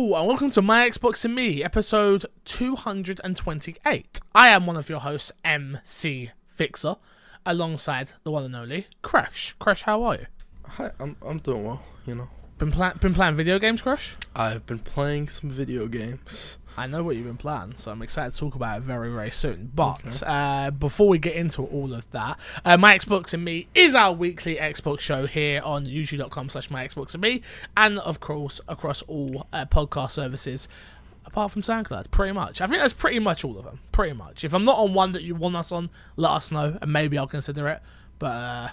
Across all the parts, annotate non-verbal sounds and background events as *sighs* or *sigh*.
Hello, and welcome to My Xbox and Me, episode 228. I am one of your hosts, MC Fixer, alongside the one and only Crash. Crash, how are you? Hi, I'm I'm doing well. You know, Been, pla- been playing video games, Crash? I've been playing some video games. I know what you've been planning, so I'm excited to talk about it very, very soon. But uh, before we get into all of that, uh, My Xbox and Me is our weekly Xbox show here on youtube.com slash My Xbox and Me, and of course across all uh, podcast services. Apart from SoundCloud, pretty much. I think that's pretty much all of them. Pretty much. If I'm not on one that you want us on, let us know, and maybe I'll consider it. But uh,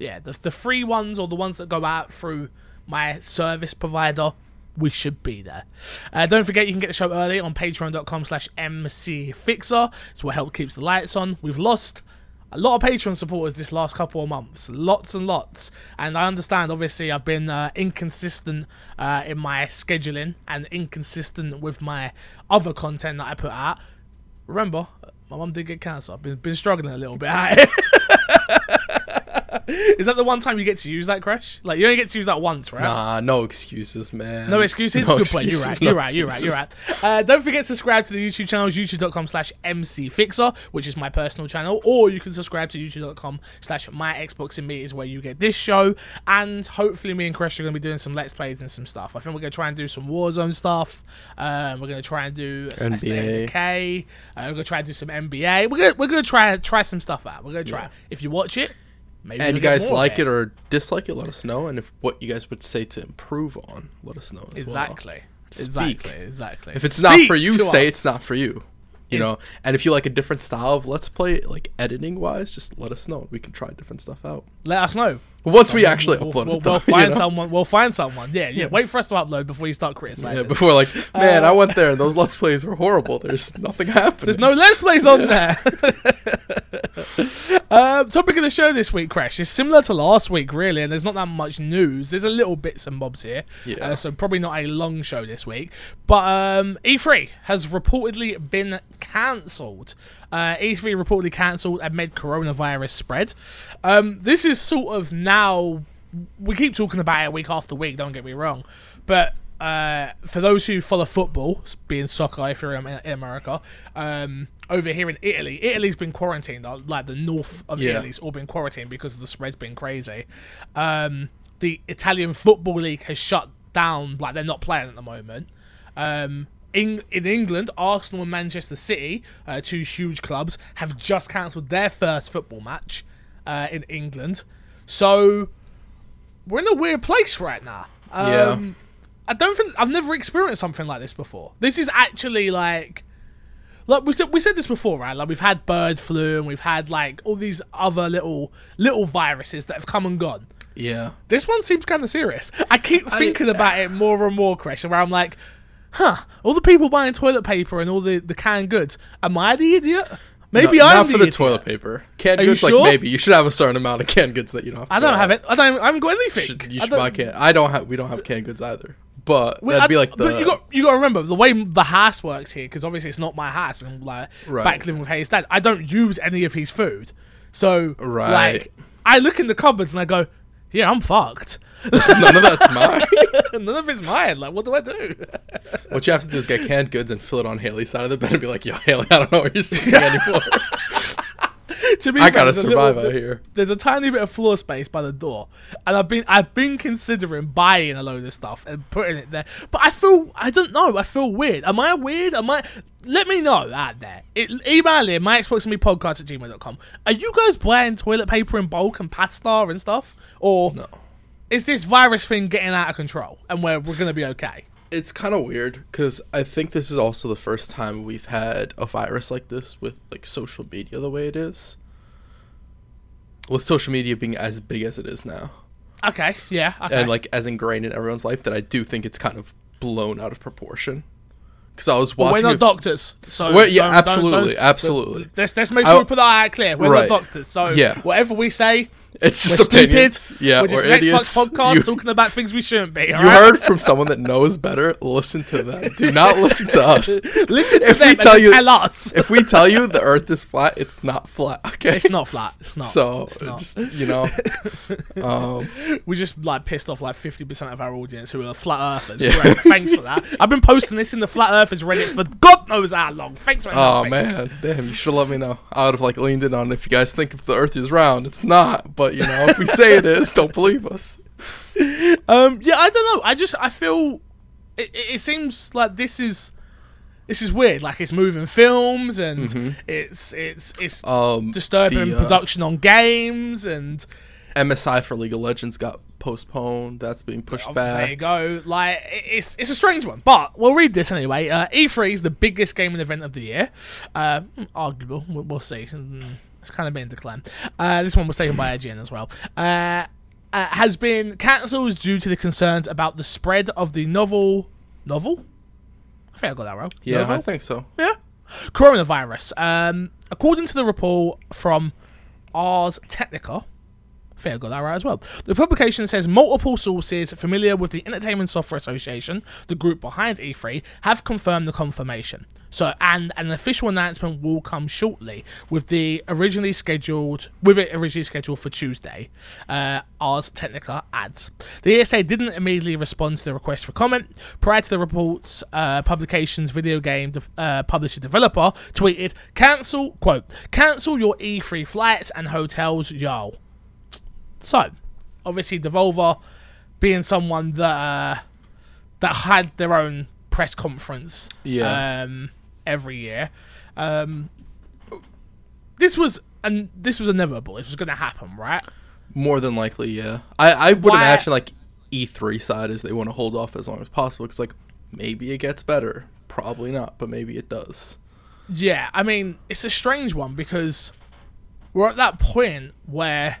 yeah, the the free ones or the ones that go out through my service provider, we should be there. Uh, don't forget you can get the show early on patreon.com slash mcfixer. It's what help keeps the lights on. We've lost a lot of Patreon supporters this last couple of months. Lots and lots. And I understand, obviously, I've been uh, inconsistent uh, in my scheduling and inconsistent with my other content that I put out. Remember, my mum did get cancer. I've been, been struggling a little bit. *laughs* *laughs* Is that the one time you get to use that crash? Like you only get to use that once, right? Nah, no excuses, man. No excuses. No Good point. You're right. no You're right. You're right. You're right. Uh, don't forget to subscribe to the YouTube channel, youtube.com slash mcfixer, which is my personal channel, or you can subscribe to youtube.com slash my Xbox and me is where you get this show. And hopefully me and Chris are going to be doing some Let's Plays and some stuff. I think we're going to try and do some Warzone stuff. Um, we're going to try and do some NBA. Uh, we're going to try and do some NBA. We're going to, we're going to try try some stuff out. We're going to try. Yeah. If you watch it, maybe And you guys like it or dislike it, let us know. And if what you guys would say to improve on, let us know as well. Exactly. Speak. Exactly. Exactly. If it's not for you, say us. it's not for you. You know, and if you like a different style of let's play, like editing wise, just let us know. We can try different stuff out. Let us know. Once we actually we'll, upload we'll, it, though, we'll you find know? someone. We'll find someone. Yeah, yeah. Wait for us to upload before you start criticizing. Yeah, before like, *laughs* man, Uh, I went there and those let's plays were horrible. There's nothing *laughs* happening. There's no Let's Plays on there. *laughs* um, topic of the show this week, Crash, is similar to last week, really, and there's not that much news. There's a little bits and bobs here, Yeah. uh, so probably not a long show this week. But um, E3 has reportedly been cancelled. Uh, E3 reportedly cancelled amid coronavirus spread. Um, this is sort of now. Now we keep talking about it week after week. Don't get me wrong, but uh, for those who follow football, being soccer if you're in America, um, over here in Italy, Italy's been quarantined. uh, Like the north of Yeah. Italy's all been quarantined because the spread's been crazy. Um, the Italian football league has shut down. Like they're not playing at the moment. Um, in, in England, Arsenal and Manchester City, uh, two huge clubs, have just cancelled their first football match uh, in England. So we're in a weird place right now. Yeah. Um, I don't think I've never experienced something like this before. This is actually like, like we said, we said this before, right? Like we've had bird flu and we've had like all these other little little viruses that have come and gone. yeah. This one seems kind of serious. I keep thinking *sighs* about it more and more, Chris, where I'm like, huh, all the people buying toilet paper and all the, the canned goods, am I the idiot? Maybe No- I'm not the for the toilet paper. Canned Are goods, sure? like maybe you should have a certain amount of canned goods that you don't have. To I don't have it. I don't. I haven't got anything. Should, you I should buy can. I don't have. We don't have canned goods either. But Well, that'd I- be like the. But you got you got to remember the way the house works here, because obviously it's not my house, and I'm like Right. back living with Hayes' dad. I don't use any of his food, so Right. like I look in the cupboards and I go, yeah, I'm fucked. *laughs* none of that's mine. *laughs* None of it's mine. Like, what do I do? *laughs* what you have to do is get canned goods and fill it on Haley's side of the bed and be like, "Yo, Haley, I don't know where you're sleeping anymore. to be I fair, gotta survive little- out here." There's a tiny bit of floor space by the door, and I've been I've been considering buying a load of stuff and putting it there. But I feel I don't know. I feel weird. Am I weird? Am I? Let me know out there. It, email in my Xbox and me podcast at gmail.com. Are you guys buying toilet paper in bulk and pasta and stuff, or No. Is this virus thing getting out of control and we're we're gonna be okay? It's kind of weird because I think this is also the first time we've had a virus like this with like social media the way it is. With social media being as big as it is now, Okay, yeah, okay. and like as ingrained in everyone's life, that I do think it's kind of blown out of proportion. Because I was watching. we're not doctors, so We're- yeah, don't- absolutely, don't- absolutely. Let's, let's make sure I- we put that out clear. We're Right. not doctors, so Yeah. whatever we say, *laughs* it's just opinions. stupid. Yeah, we're just we're idiots. *laughs* Podcast You- talking about things we shouldn't be. You alright? heard from someone that knows better. Listen to them. Do not listen to us. *laughs* Listen to if them we tell you- tell us. If we tell you the Earth is flat, it's not flat. Okay. It's not flat. It's not. So it's not. just you know, um, we just like pissed off like fifty percent of our audience who are flat earthers. Yeah. Great. Thanks for that. I've been posting this in the flat earthers Reddit for God knows how long. Thanks for oh man, damn! You should let me know. I would have like leaned in on if you guys think if the Earth is round, it's not. But you know, if we say it is, don't believe us. *laughs* Um, yeah, I don't know. I just I feel it, it it seems like this is this is weird. Like it's moving films and it's it's it's Um, disturbing Mm-hmm. the, uh, production on games and MSI for League of Legends got postponed. That's being pushed oh, there you go. Like it's it's a strange one, but we'll read this anyway. Uh, E3 is the biggest gaming event of the year. Uh, hmm, arguable. We'll, we'll see. Hmm, It's kind of been declined. Uh, this one was taken by IGN as well. Uh, uh, has been cancelled due to the concerns about the spread of the novel novel. I think I got that wrong. Yeah, Novel? I think so. Yeah. Coronavirus. Um, according to the report from Ars Technica, Think got that right as well. The publication says multiple sources familiar with the Entertainment Software Association, the group behind E3, have confirmed the confirmation. So, and an official announcement will come shortly, with the originally scheduled, with it originally scheduled for Tuesday. Uh, Ars Technica adds the ESA didn't immediately respond to the request for comment prior to the report's uh, publication's video game de- uh, publisher developer tweeted cancel quote cancel your E3 flights and hotels yo so, obviously, Devolver being someone that uh, that had their own press conference Yeah. um, every year, um, this was and this was inevitable. It was going to happen, right? More than likely, yeah. I I would Why- imagine like E3 side is they want to hold off as long as possible because like maybe it gets better. Probably not, but maybe it does. Yeah, I mean, it's a strange one because we're at that point where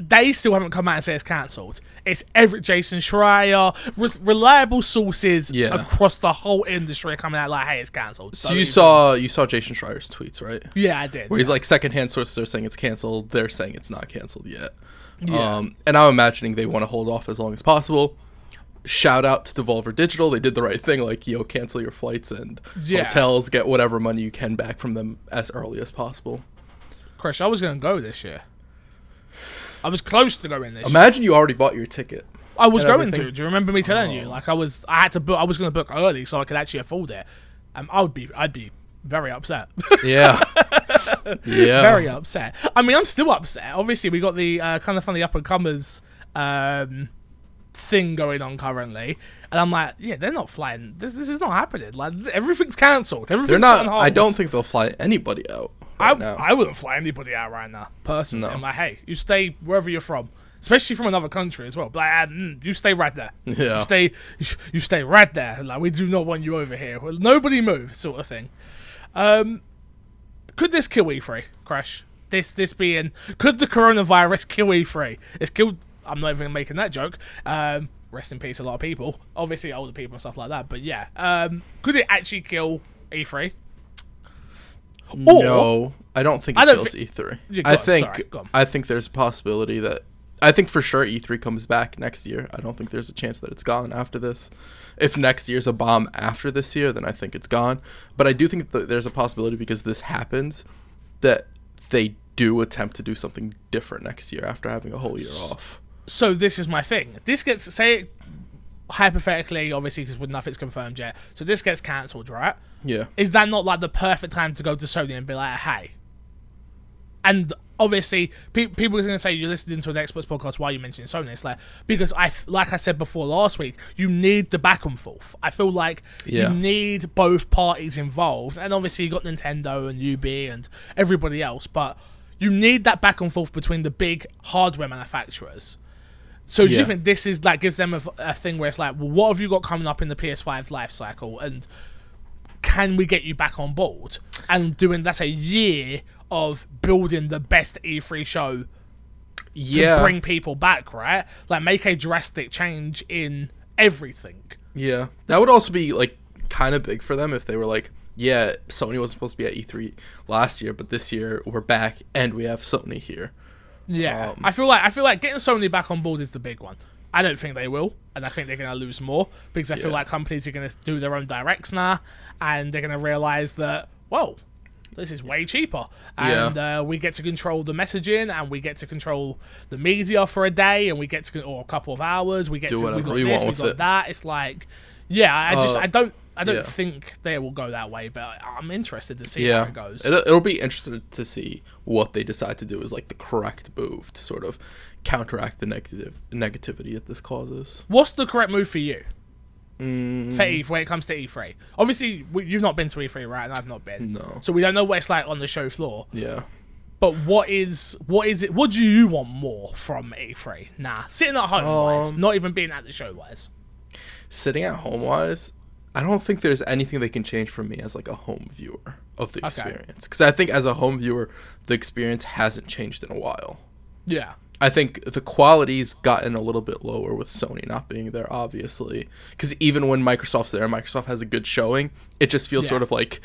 they still haven't come out and said it's cancelled. It's every Jason Schreier, re- reliable sources Yeah. across the whole industry are coming out like, "Hey, it's cancelled." So you saw you saw Jason Schreier's tweets, right? Yeah, I did. Where he's like secondhand sources are saying it's canceled, they're saying it's not canceled yet. Yeah. Um, and I'm imagining they want to hold off as long as possible. Shout out to Devolver Digital, they did the right thing. Like, yo, cancel your flights and Yeah. hotels, get whatever money you can back from them as early as possible. Chris, I was going to go this year. I was close to going this. year. Imagine you already bought your ticket. I was going everything. to. Do you remember me telling you? Like I was, I had to book. I was going to book early so I could actually afford it. Um, I would be, I'd be very upset. *laughs* Yeah. yeah. very upset. I mean, I'm still upset. Obviously, we got the uh, kind of funny up and comers um, thing going on currently, and I'm like, yeah, they're not flying. This, this is not happening. Like everything's cancelled. Everything's They're not. I don't think they'll fly anybody out. I, Right now. I wouldn't fly anybody out right now, personally. No. I'm like, hey, you stay wherever you're from, especially from another country as well. But like, mm, you stay right there. *laughs* Yeah. You stay, you stay right there. Like we do not want you over here. Well, nobody move, sort of thing. Um, could this kill E3 Crash? This this being could the coronavirus kill E3? It's killed. I'm not even making that joke. Um, rest in peace, a lot of people. Obviously, older people and stuff like that. But yeah, um, could it actually kill E E3? Or- no, I don't think it kills thi- E3. Yeah, I on, think sorry. I think there's a possibility that I think for sure E3 comes back next year. I don't think there's a chance that it's gone after this. If next year's a bomb after this year, then I think it's gone. But I do think that there's a possibility because this happens that they do attempt to do something different next year after having a whole year off. so this is my thing. This gets say hypothetically, obviously, because with nothing's confirmed yet. So this gets cancelled, right? Yeah. Is that not like the perfect time to go to Sony and be like, hey? And obviously, pe- people are going to say you're listening to an Xbox podcast. Why are you mentioning Sony? It's like because I, like I said before last week, you need the back and forth. I feel like Yeah. you need both parties involved, and obviously you got Nintendo and UB and everybody else, but you need that back and forth between the big hardware manufacturers. So do you think this is like gives them a, a thing where it's like, well, what have you got coming up in the PS5 life cycle, and can we get you back on board and doing that's a year of building the best E3 show to Yeah. bring people back, right? Like make a drastic change in everything. Yeah, that would also be like kind of big for them if they were like, yeah, Sony wasn't supposed to be at E3 last year, but this year we're back and we have Sony here. Yeah, Um, I feel like I feel like getting Sony back on board is the big one. I don't think they will, and I think they're going to lose more because I feel like companies are going to do their own directs now, and they're going to realize that whoa, this is way cheaper, and uh, we get to control the messaging, and we get to control the media for a day, and we get to or a couple of hours. We get Do to we got this, we got it. that. It's like, yeah, I just Uh, I don't I don't yeah. think they will go that way, but I'm interested to see yeah, how it goes. It'll, it'll be interesting to see what they decide to do is like the correct move to sort of counteract the negative negativity that this causes. What's the correct move for you? Mm, for when it comes to E3. Obviously, we, you've not been to E3, right? And I've not been. No. So we don't know what it's like on the show floor. yeah. But what is what is it? What do you want more from E3? Nah, sitting at home wise, Um, not even being at the show wise. Sitting at home wise, I don't think there's anything they can change for me as like a home viewer of the experience. Because I think as a home viewer, the experience hasn't changed in a while. Yeah, I think the quality's gotten a little bit lower with Sony not being there, obviously. Because even when Microsoft's there, Microsoft has a good showing. It just feels Yeah. sort of like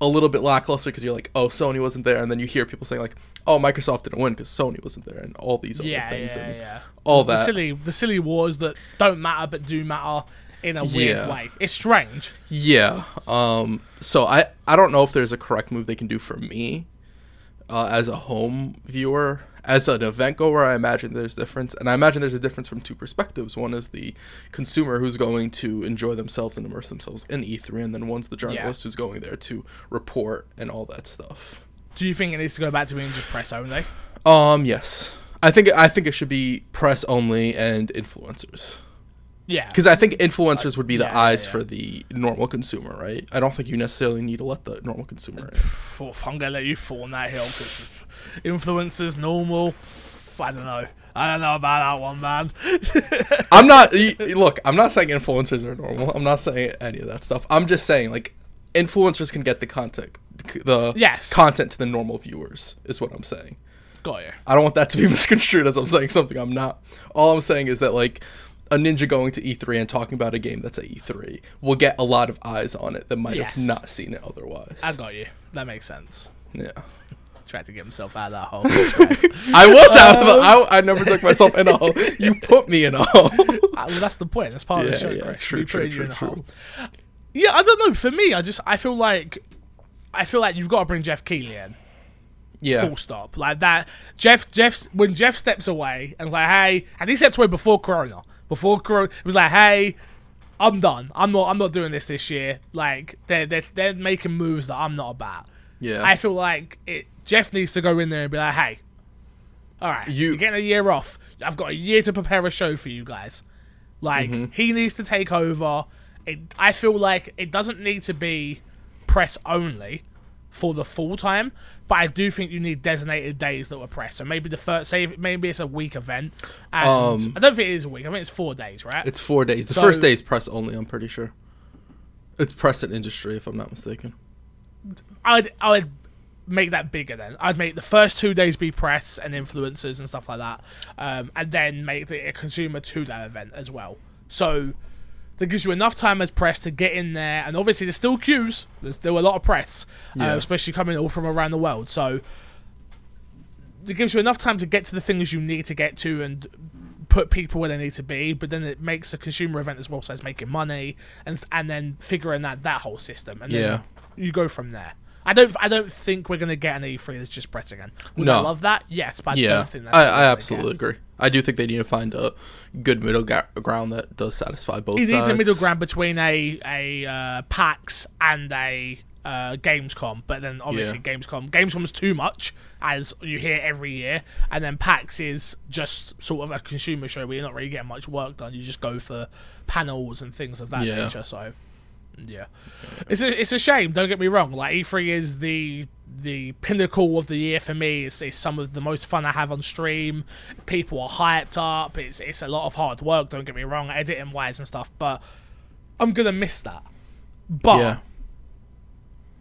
a little bit lackluster because you're like, oh, Sony wasn't there, and then you hear people saying like, oh, Microsoft didn't win because Sony wasn't there, and all these other yeah, things, yeah, and yeah. all The that. silly, the silly wars that don't matter but do matter in a weird Yeah. way. It's strange. Yeah. Um. So I I don't know if there's a correct move they can do for me, uh, as a home viewer. As an event goer, I imagine there's difference, and I imagine there's a difference from two perspectives. One is the consumer who's going to enjoy themselves and immerse themselves in E3, and then one's the journalist who's going there to report and all that stuff. Do you think it needs to go back to being just press only? Um. Yes. I think I think it should be press only and influencers. Yeah, Because I think influencers would be the yeah, yeah, eyes yeah. for the normal consumer, right? I don't think you necessarily need to let the normal consumer in. I'm gonna let you fall on that hill because influencers normal. I don't know. I don't know about that one, man. *laughs* I'm not look. I'm not saying influencers are normal. I'm not saying any of that stuff. I'm just saying like influencers can get the content, the Yes. content to the normal viewers is what I'm saying. Got you. I don't want that to be *laughs* misconstrued as I'm saying something I'm not. All I'm saying is that like a ninja going to E3 and talking about a game that's at E3 will get a lot of eyes on it that might Yes. have not seen it otherwise. I got you. That makes sense. yeah. Tried to get himself out of that hole. *laughs* I was out of the. Um, I, I never took myself in a hole. You *laughs* put me in a hole. Ah, well, that's the point. That's part of the Yeah, show, yeah, Chris. true, We true, true, true. Yeah, I don't know. For me, I just I feel like I feel like you've got to bring Geoff Keighley in. Yeah. Full stop. Like that. Geoff. Geoff's when Geoff steps away and is like, hey, and he stepped away before Corona. Before Corona, it was like, hey, I'm done. I'm not. I'm not doing this this year. Like they're they're, they're making moves that I'm not about. Yeah. I feel like it. Geoff needs to go in there and be like, "Hey, all right, You- you, are getting a year off. I've got a year to prepare a show for you guys." Like Mm-hmm. he needs to take over. It, I feel like it doesn't need to be press only for the full time, but I do think you need designated days that were press. So maybe the first, say maybe it's a week event, and Um, I don't think it is a week. I think it's four days, right? It's four days. The So- first day is press only. I'm pretty sure. It's press and industry, if I'm not mistaken. I'd I would make that bigger then. I'd make the first two days be press and influencers and stuff like that, um, and then make the a consumer to that event as well. So that gives you enough time as press to get in there, and obviously there's still queues. There's still a lot of press, Yeah. uh, especially coming all from around the world. So it gives you enough time to get to the things you need to get to and put people where they need to be, but then it makes a consumer event as well, so it's making money and and then figuring out that whole system, and then Yeah. you go from there. I don't I don't think we're gonna get an E3 that's just press again. Would I No. love that? Yes, but I yeah, don't think that's I, I absolutely agree. I do think they need to find a good middle ga- ground that does satisfy both. He sides. needs a middle ground between a a uh, PAX and a uh, Gamescom, but then obviously Gamescom Gamescom is too much as you hear every year, and then PAX is just sort of a consumer show where you're not really getting much work done. You just go for panels and things of that Yeah. nature. So yeah, it's a, it's a shame. Don't get me wrong. Like E3 is the the pinnacle of the year for me. It's, it's some of the most fun I have on stream. People are hyped up. It's it's a lot of hard work. Don't get me wrong, editing wise and stuff. But I'm gonna miss that. But Yeah.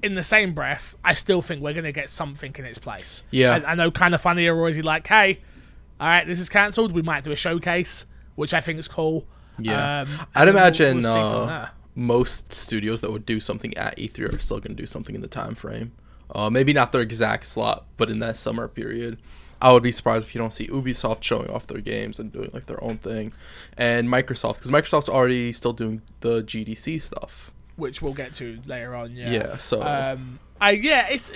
in the same breath, I still think we're gonna get something in its place. Yeah. I, I know, kind of funny are already like, hey, all right, this is cancelled. We might do a showcase, which I think is cool. Yeah. Um, I'd and we'll- imagine we'll uh. Most studios that would do something at E3 are still going to do something in the time frame. Uh, maybe not their exact slot, but in that summer period. I would be surprised if you don't see Ubisoft showing off their games and doing like their own thing, and Microsoft because Microsoft's already still doing the GDC stuff. which we'll get to later on. Yeah. Yeah, so Um, I yeah, it's.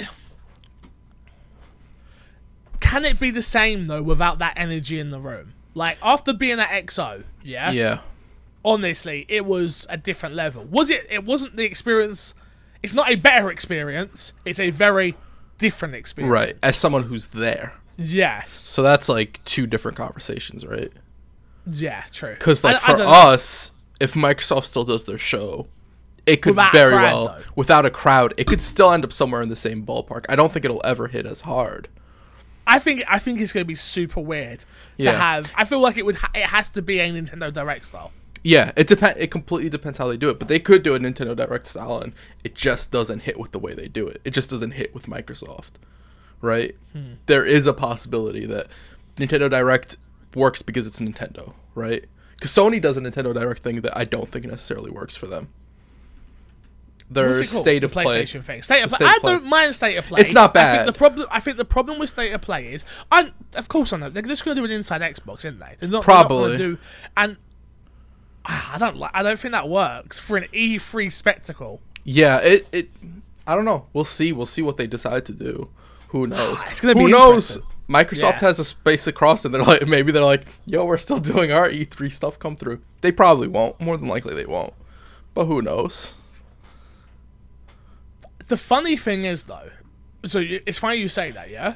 Can it be the same though without that energy in the room? Like after being at XO, yeah. yeah, Honestly, it was a different level. Was it? It wasn't the experience. It's not a better experience. It's a very different experience. right. As someone who's there, Yes. so that's like two different conversations, right? Yeah. True. Because like I- I for know. us, if Microsoft still does their show, it could Without very crowd, well though. without a crowd, it could still end up somewhere in the same ballpark. I don't think it'll ever hit as hard. I think I think it's going to be super weird to Yeah. have. I feel like it would. Ha- it has to be a Nintendo Direct style. Yeah, it depend. It completely depends how they do it, but they could do a Nintendo Direct style, and it just doesn't hit with the way they do it. It just doesn't hit with Microsoft, right? Hmm. There is a possibility that Nintendo Direct works because it's Nintendo, right? Because Sony does a Nintendo Direct thing that I don't think necessarily works for them. Their What's it called? state The of play. PlayStation thing. State of play. state I of play. don't mind state of play. It's not I think bad. the problem. I think the problem with state of play is, I of course I know they're just going to do an inside Xbox, isn't they? They're not, they're not Probably. do, and Ah, I don't. I don't think that works for an E3 spectacle. Yeah, it, it. I don't know. We'll see. We'll see what they decide to do. Who ah, knows? It's gonna be Who knows? Microsoft Yeah. has a space across, and they're like, *laughs* maybe they're like, yo, we're still doing our E3 stuff. Come through. They probably won't. More than likely, they won't. But who knows? The funny thing is though, so it's funny you say that, yeah.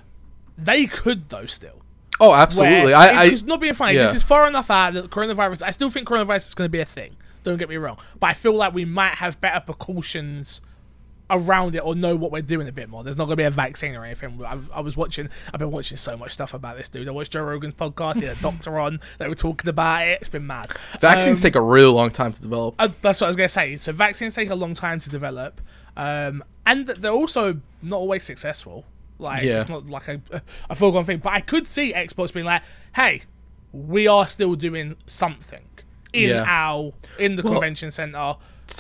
They could though still. Oh, absolutely. I, I, it's not being funny. This is far enough out that coronavirus. I still think coronavirus is going to be a thing. Don't get me wrong, but I feel like we might have better precautions around it or know what we're doing a bit more. There's not going to be a vaccine or anything. I, I was watching. I've been watching so much stuff about this dude. I watched Joe Rogan's podcast. He had a *laughs* doctor on. They were talking about it. It's been mad. vaccines Um, take a really long time to develop. uh, that's what I was going to say. So vaccines take a long time to develop, um, and they're also not always successful. Like Yeah. it's not like a, a foregone thing. But I could see Xbox being like, "Hey, we are still doing something in Yeah. our in the Well, convention center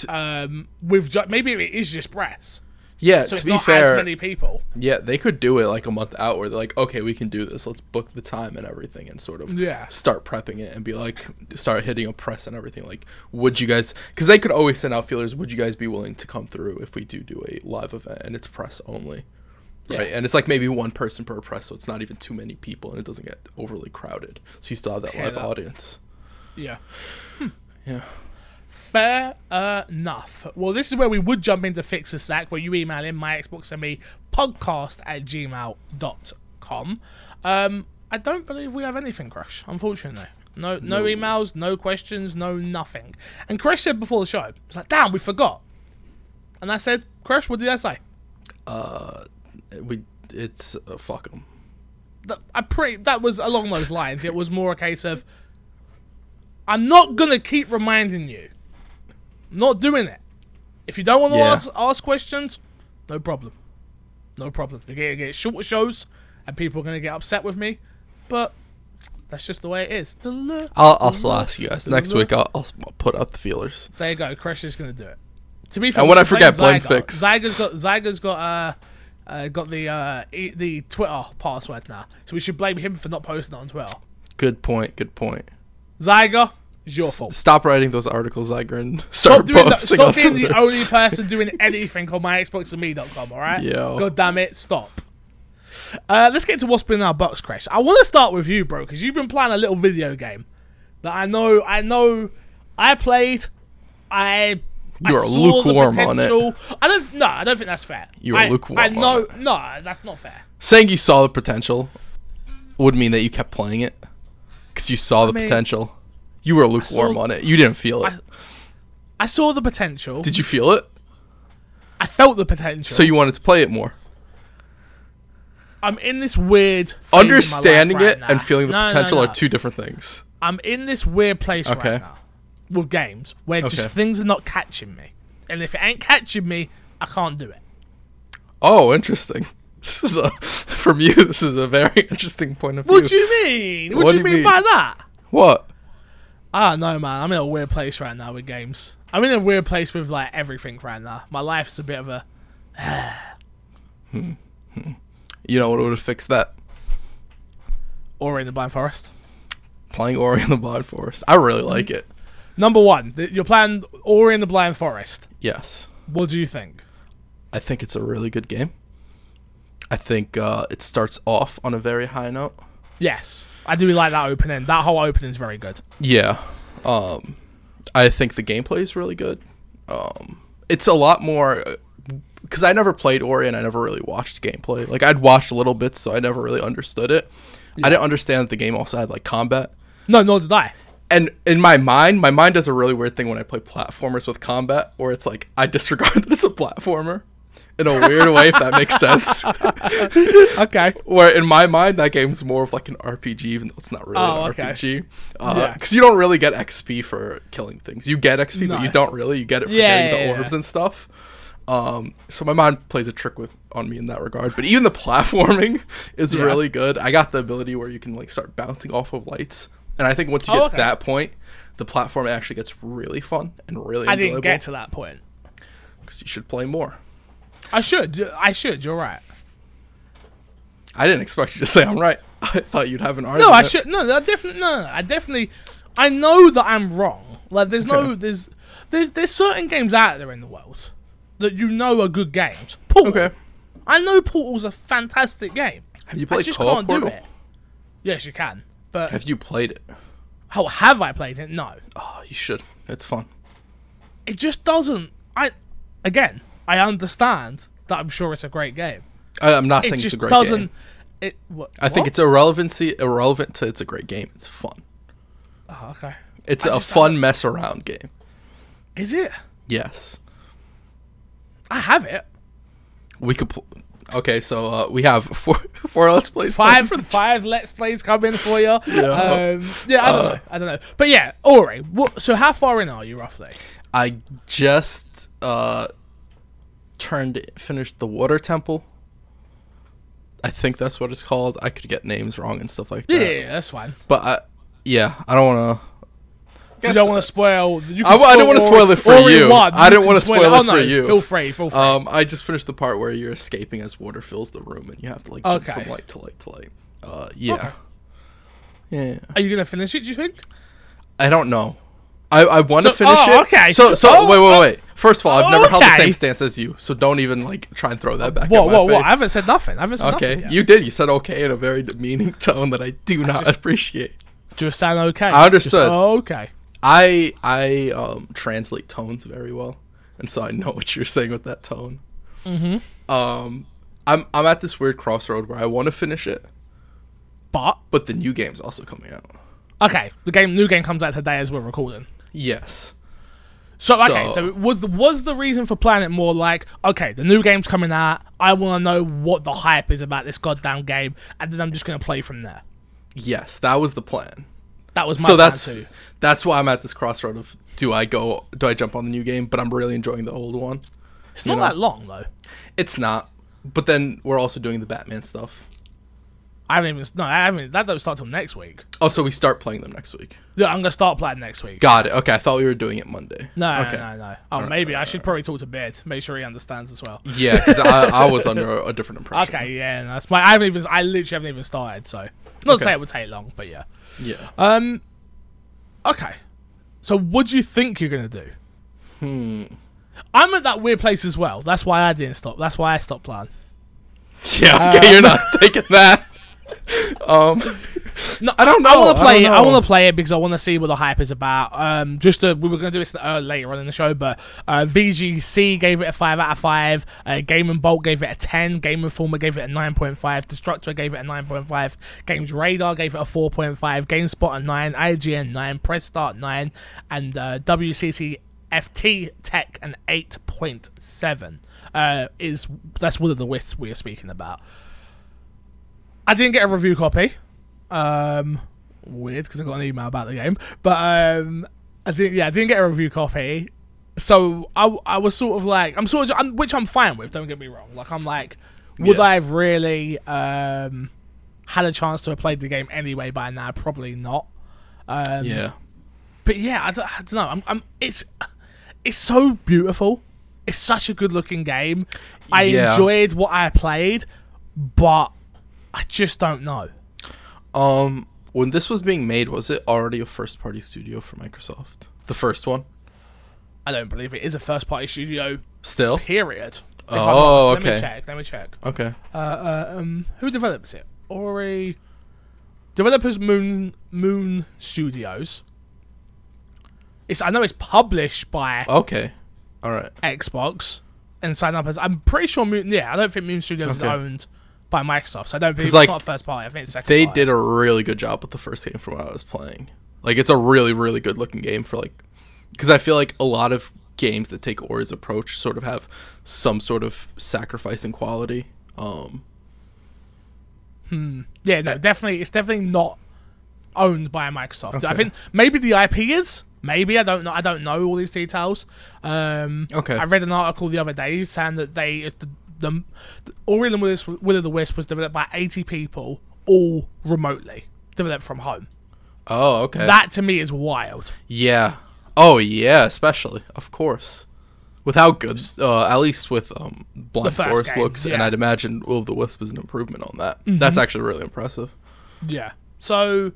um, with ju- maybe it is just press, yeah, so to it's be not fair, as many people. yeah, they could do it like a month out where they're like, okay, we can do this. Let's book the time and everything and sort of Yeah. start prepping it and be like, start hitting a press and everything. Like, would you guys, because they could always send out feelers, would you guys be willing to come through if we do do a live event and it's press only? Right. And it's like maybe one person per press, so it's not even too many people and it doesn't get overly crowded. So you still have that Yeah, live that- audience. Yeah. Yeah. Fair enough. Well, this is where we would jump into Fix the Sack, where you email in my Xbox and me podcast at gmail.com. Um, I don't believe we have anything, Crash, unfortunately. No, no, No. emails, no questions, no nothing. And Crash said before the show, it's like, damn, we forgot. And I said, Crash, what did I say? Uh, we, it's, uh, fuck them. I pretty, that was along those lines. It was more a case of, I'm not going to keep reminding you. I'm not doing it. If you don't want to Yeah. ask, ask questions, no problem. No problem. You're to get shorter shows, and people are going to get upset with me, but that's just the way it is. I'll, I'll still ask you guys. Next week, I'll, I'll put out the feelers. There you go. Crash is going to do it. To be fair, And when I forget, blame Fix. Zyga's got Zyga's got uh, uh got the uh e- the Twitter password now, so we should blame him for not posting it on Twitter. Good point. Good point. Zyga, it's your S- fault. Stop writing those articles, Iger, and Stop, start doing that. posting Stop on being the only person doing anything on my Xbox.me.com, alright? Yo. God damn it, stop. Uh, let's get to what's been in our box, Crash. I want to start with you, bro, because you've been playing a little video game that I know, I know, I played. I. I You are saw lukewarm on it. I don't. No, I don't think that's fair. You are I, lukewarm I know. No, that's not fair. Saying you saw the potential would mean that you kept playing it because you saw the mean, potential. You were lukewarm saw- on it. You didn't feel it. I- I saw the potential. Did you feel it? I felt the potential. So you wanted to play it more. I'm in this weird. phase in my life Understanding right it now. and feeling the No, no, potential no. are two different things. I'm in this weird place Okay. right now with games where just things are not catching me, and if it ain't catching me, I can't do it. Oh, interesting. *laughs* This is a from you. This is a very *laughs* interesting point of view. What do you mean? What, What do you mean, mean? by that? What? Ah, I don't know, man. I'm in a weird place right now with games. I'm in a weird place with like everything right now. My life's a bit of a. Hmm, hmm. You know what would have fixed that? Ori and the Blind Forest. Playing Ori and the Blind Forest. I really hmm. like it. Number one, you're playing Ori and the Blind Forest. Yes. What do you think? I think it's a really good game. I think uh, it starts off on a very high note. Yes, I do like that opening. That whole opening is very good. Yeah. Um, I think the gameplay is really good. Um, it's a lot more because I never played Ori and I never really watched gameplay. Like I'd watched a little bit, so I never really understood it. I didn't understand that the game also had like combat. No, nor did I. And in my mind, my mind does a really weird thing when I play platformers with combat, where it's like I disregard *laughs* that it's a platformer in a weird way, if that makes sense. *laughs* Okay. Where in my mind, that game's more of like an RPG, even though it's not really Oh, an okay. RPG. Yeah. Because you don't really get XP for killing things. You get XP, but you don't really. You get it for Yeah, getting yeah, the yeah. orbs and stuff. Um, so my mind plays a trick with on me in that regard. But even the platforming *laughs* is Yeah. really good. I got the ability where you can like start bouncing off of lights, and I think once you Oh, get okay. to that point, the platform actually gets really fun and really I enjoyable. didn't get to that point. because you should play more. I should. I should. You're right. I didn't expect you to say I'm right. *laughs* I thought you'd have an argument. No, I should. No, I definitely. No, no, I definitely. I know that I'm wrong. Like, there's no. Okay. There's. There's. There's certain games out there in the world that you know are good games. Portal. Okay. I know Portal's a fantastic game. Have you I played just co-op can't Portal? do it. Yes, you can. But Have you played it? how have I played it? No. Oh, you should. It's fun. It just doesn't. I. Again, I understand that I'm sure it's a great game. I, I'm not It saying it's a great doesn't. game. It. What, I think what? it's irrelevancy irrelevant to it's a great game. It's fun. Oh, okay. It's I a fun mess around game. Is it? Yes. I have it. We could. Pl- okay, so uh, we have *laughs* four four let's plays. five for the- five let's plays coming for you. *laughs* Yeah. Um, yeah, I don't Uh, know. I don't know. But yeah, All right. What, so how far in are you roughly? I just uh turned finished the water temple. I think that's what it's called. I could get names wrong and stuff like that. Yeah, yeah, that's fine. But I, yeah, I don't want to. You don't want to spoil. You I- can I don't wanna spoil it for you. I didn't wanna spoil spoil Oh, it for no, you. Feel free. Feel free. Um, I just finished the part where you're escaping as water fills the room and you have to like jump Okay. from light to light to light. Uh, yeah. Okay. Yeah. Are you gonna finish it? Do you think? I don't know. I, I want to So- finish oh, it. okay. So so Oh, wait wait oh, wait. First of all, I've never held the same stance as you, so don't even like try and throw that back. Whoa, at my whoa, whoa! I haven't said nothing. I haven't said Okay, nothing. yet. you did. You said okay in a very demeaning tone that I do not just- appreciate. just sound okay. I understood. Just, oh, okay. I I um translate tones very well, and so I know what you're saying with that tone. Mm-hmm. Um, I'm I'm at this weird crossroad where I want to finish it, But but the new game's also coming out. okay, the game, new game comes out today as we're recording. Yes. So, okay, So- so was was the reason for playing it more like okay, the new game's coming out. I want to know what the hype is about this goddamn game, and then I'm just gonna play from there. Yes, that was the plan. That was my so that's too. that's why I'm at this crossroad of do I go do I jump on the new game, but I'm really enjoying the old one. It's not know. that long though. It's not. But then we're also doing the Batman stuff. I haven't even no, I haven't. That doesn't start till next week. Oh, so we start playing them next week. Yeah, I'm gonna start playing next week. Got it. Okay, I thought we were doing it Monday. No, okay. no, no, no. Oh, maybe I should probably talk to Bed, Make sure he understands as well. Yeah, because I, I was under *laughs* a different impression. Okay, yeah, that's my. I haven't even. I literally haven't even started. So, not to say it would take long, but yeah. Yeah. Um. Okay. So, what do you think you're gonna do? Hmm. I'm at that weird place as well. That's why I didn't stop. That's why I stopped playing. Yeah. Okay, you're not taking that. Um. No, I don't I know, want to I play. it. I want to play it because I want to see what the hype is about. Um, just to, we were going to do this uh, later on in the show, but uh, VGC gave it a five out of five. Uh, GamingBolt gave it a ten. Game Informer gave it a nine point five. Destructoid gave it a nine point five. Games Radar gave it a four point five. GameSpot a nine. IGN nine. Press Start nine, and uh, WCC. FT Tech an 8.7 uh, is that's one of the lists we are speaking about. I didn't get a review copy. Um, weird because I got an email about the game, but um, I didn't. Yeah, I didn't get a review copy. So I, I was sort of like I'm sort of I'm, which I'm fine with. Don't get me wrong. Like I'm like, would Yeah. I have really um had a chance to have played the game anyway by now? Probably not. Um, Yeah. but yeah, I don't, I don't know. I'm, I'm, it's it's so beautiful. It's such a good looking game. I Yeah. enjoyed what I played, but I just don't know. Um, when this was being made, was it already a first party studio for Microsoft? The first one? I don't believe it is a first party studio. Still? Period. If Oh, honest. Let okay. me check. Let me check. Okay. Uh, uh, um, who develops it? Ori. Developers Moon Moon Studios. It's I know it's published by Okay. All right. Xbox and signed up as. I'm pretty sure Moon. Yeah, I don't think Moon Studios Okay. is owned by Microsoft. So I don't think it's like, not first party. I think it's second. They party. did a really good job with the first game from what I was playing. Like it's a really really good looking game for like cuz I feel like a lot of games that take Ori's approach sort of have some sort of sacrifice in quality. Um Yeah, no, definitely. It's definitely not owned by Microsoft. I think maybe the IP is. Maybe I don't know. I don't know all these details. Um, Okay. I read an article the other day saying that they the, the, the and Will of, the Wisp was developed by 80 people, all remotely developed from home. Oh, okay. That to me is wild. yeah. Oh, yeah, especially. Of course. With how good uh at least with um Blind Forest game, looks and yeah. Mm-hmm. I'd imagine Will of the Wisp is an improvement on that. That's actually really impressive. Yeah. So,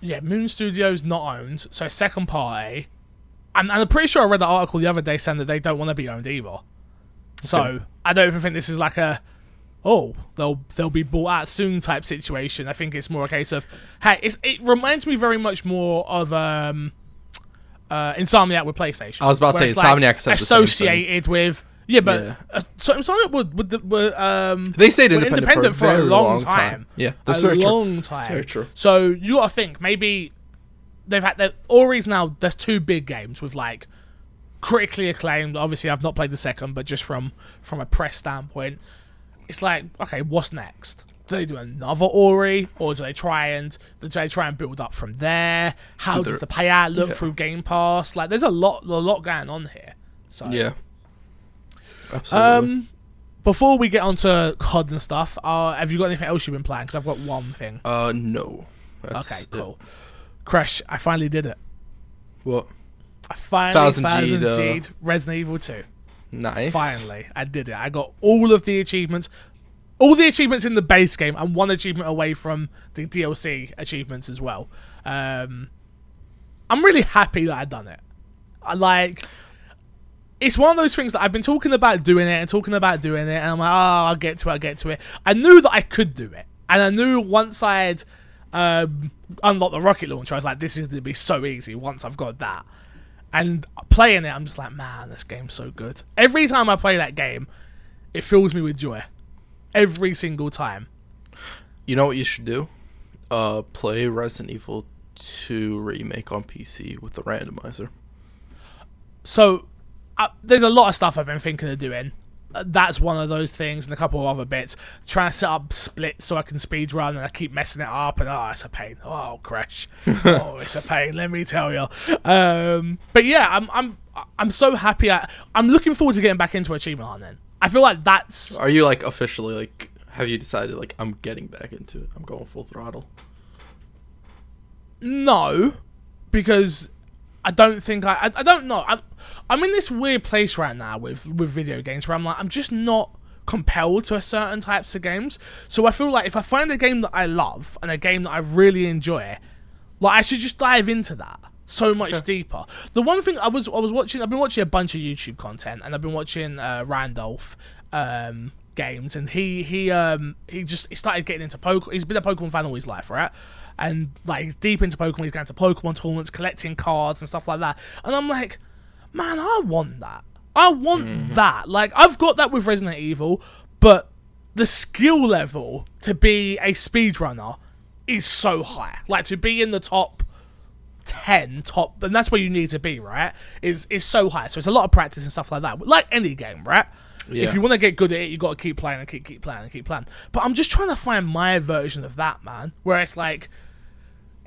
yeah, Moon Studios not owned. So second party. And, and I'm pretty sure I read the article the other day saying that they don't want to be owned either. So Okay. I don't even think this is like a oh they'll they'll be bought out soon type situation. I think it's more a case of hey, it's, it reminds me very much more of um uh Insomniac with PlayStation. I was about to say, like, Insomniac thing. associated with yeah, but Yeah. uh, so Insomniac were, um They stayed independent, independent for, a, very long, time. time. Yeah, that's a very true. long time. very true. So you got to think maybe they've had the Ori's now. There's two big games with like critically acclaimed. Obviously, I've not played the second, but just from from a press standpoint, it's like okay, what's next? Do they do another Ori, or do they try and do they try and build up from there? How Do does the payout look yeah. through Game Pass? Like, there's a lot, a lot going on here. So Yeah. Absolutely. Um, before we get onto COD and stuff, uh, have you got anything else you've been playing? Because I've got one thing. uh no. That's Okay, it. cool. Crash, I finally did it. Well, I finally Thousand thousand G'd, G'd Resident Evil 2. nice. Finally, I did it. I got all of the achievements, all the achievements in the base game, and one achievement away from the DLC achievements as well. Um, I'm really happy that I've done it. I like. It's one of those things that I've been talking about doing it and talking about doing it, and I'm like, oh, I'll get to it, I'll get to it. I knew that I could do it, and I knew once I'd um, unlocked the rocket launcher, I was like, this is going to be so easy once I've got that. And playing it, I'm just like, man, this game's so good. Every time I play that game, it fills me with joy. Every single time. You know what you should do? Uh, play Resident Evil 2 remake on PC with the randomizer. So, uh, there's a lot of stuff I've been thinking of doing. That's one of those things, and a couple of other bits. Trying to set up splits so I can speed run, and I keep messing it up, and oh, it's a pain. Oh, crash. *laughs* oh, it's a pain. Let me tell you. Um, but yeah, I'm I'm I'm so happy. I, I'm looking forward to getting back into achievement hunting. I feel like that's Are you like officially like? Have you decided like I'm getting back into it? I'm going full throttle. No, because I don't think I. I, I don't know. I'm, I'm in this weird place right now with with video games where I'm like I'm just not compelled to a certain types of games. So I feel like if I find a game that I love and a game that I really enjoy, like I should just dive into that so much deeper. The one thing I was I was watching, I've been watching a bunch of YouTube content, and I've been watching uh, Randolph um, games, and he he um he just he started getting into Pokemon. He's been a Pokemon fan all his life, right? And like he's deep into Pokemon. He's going to Pokemon tournaments, collecting cards and stuff like that. And I'm like, man, I want that. I want mm-hmm. that. Like I've got that with Resident Evil, but the skill level to be a speedrunner is so high. Like to be in the top 10 top and that's where you need to be right is is so high so it's a lot of practice and stuff like that like any game right Yeah. if you want to get good at it you got to keep playing and keep keep playing and keep playing but i'm just trying to find my version of that man where it's like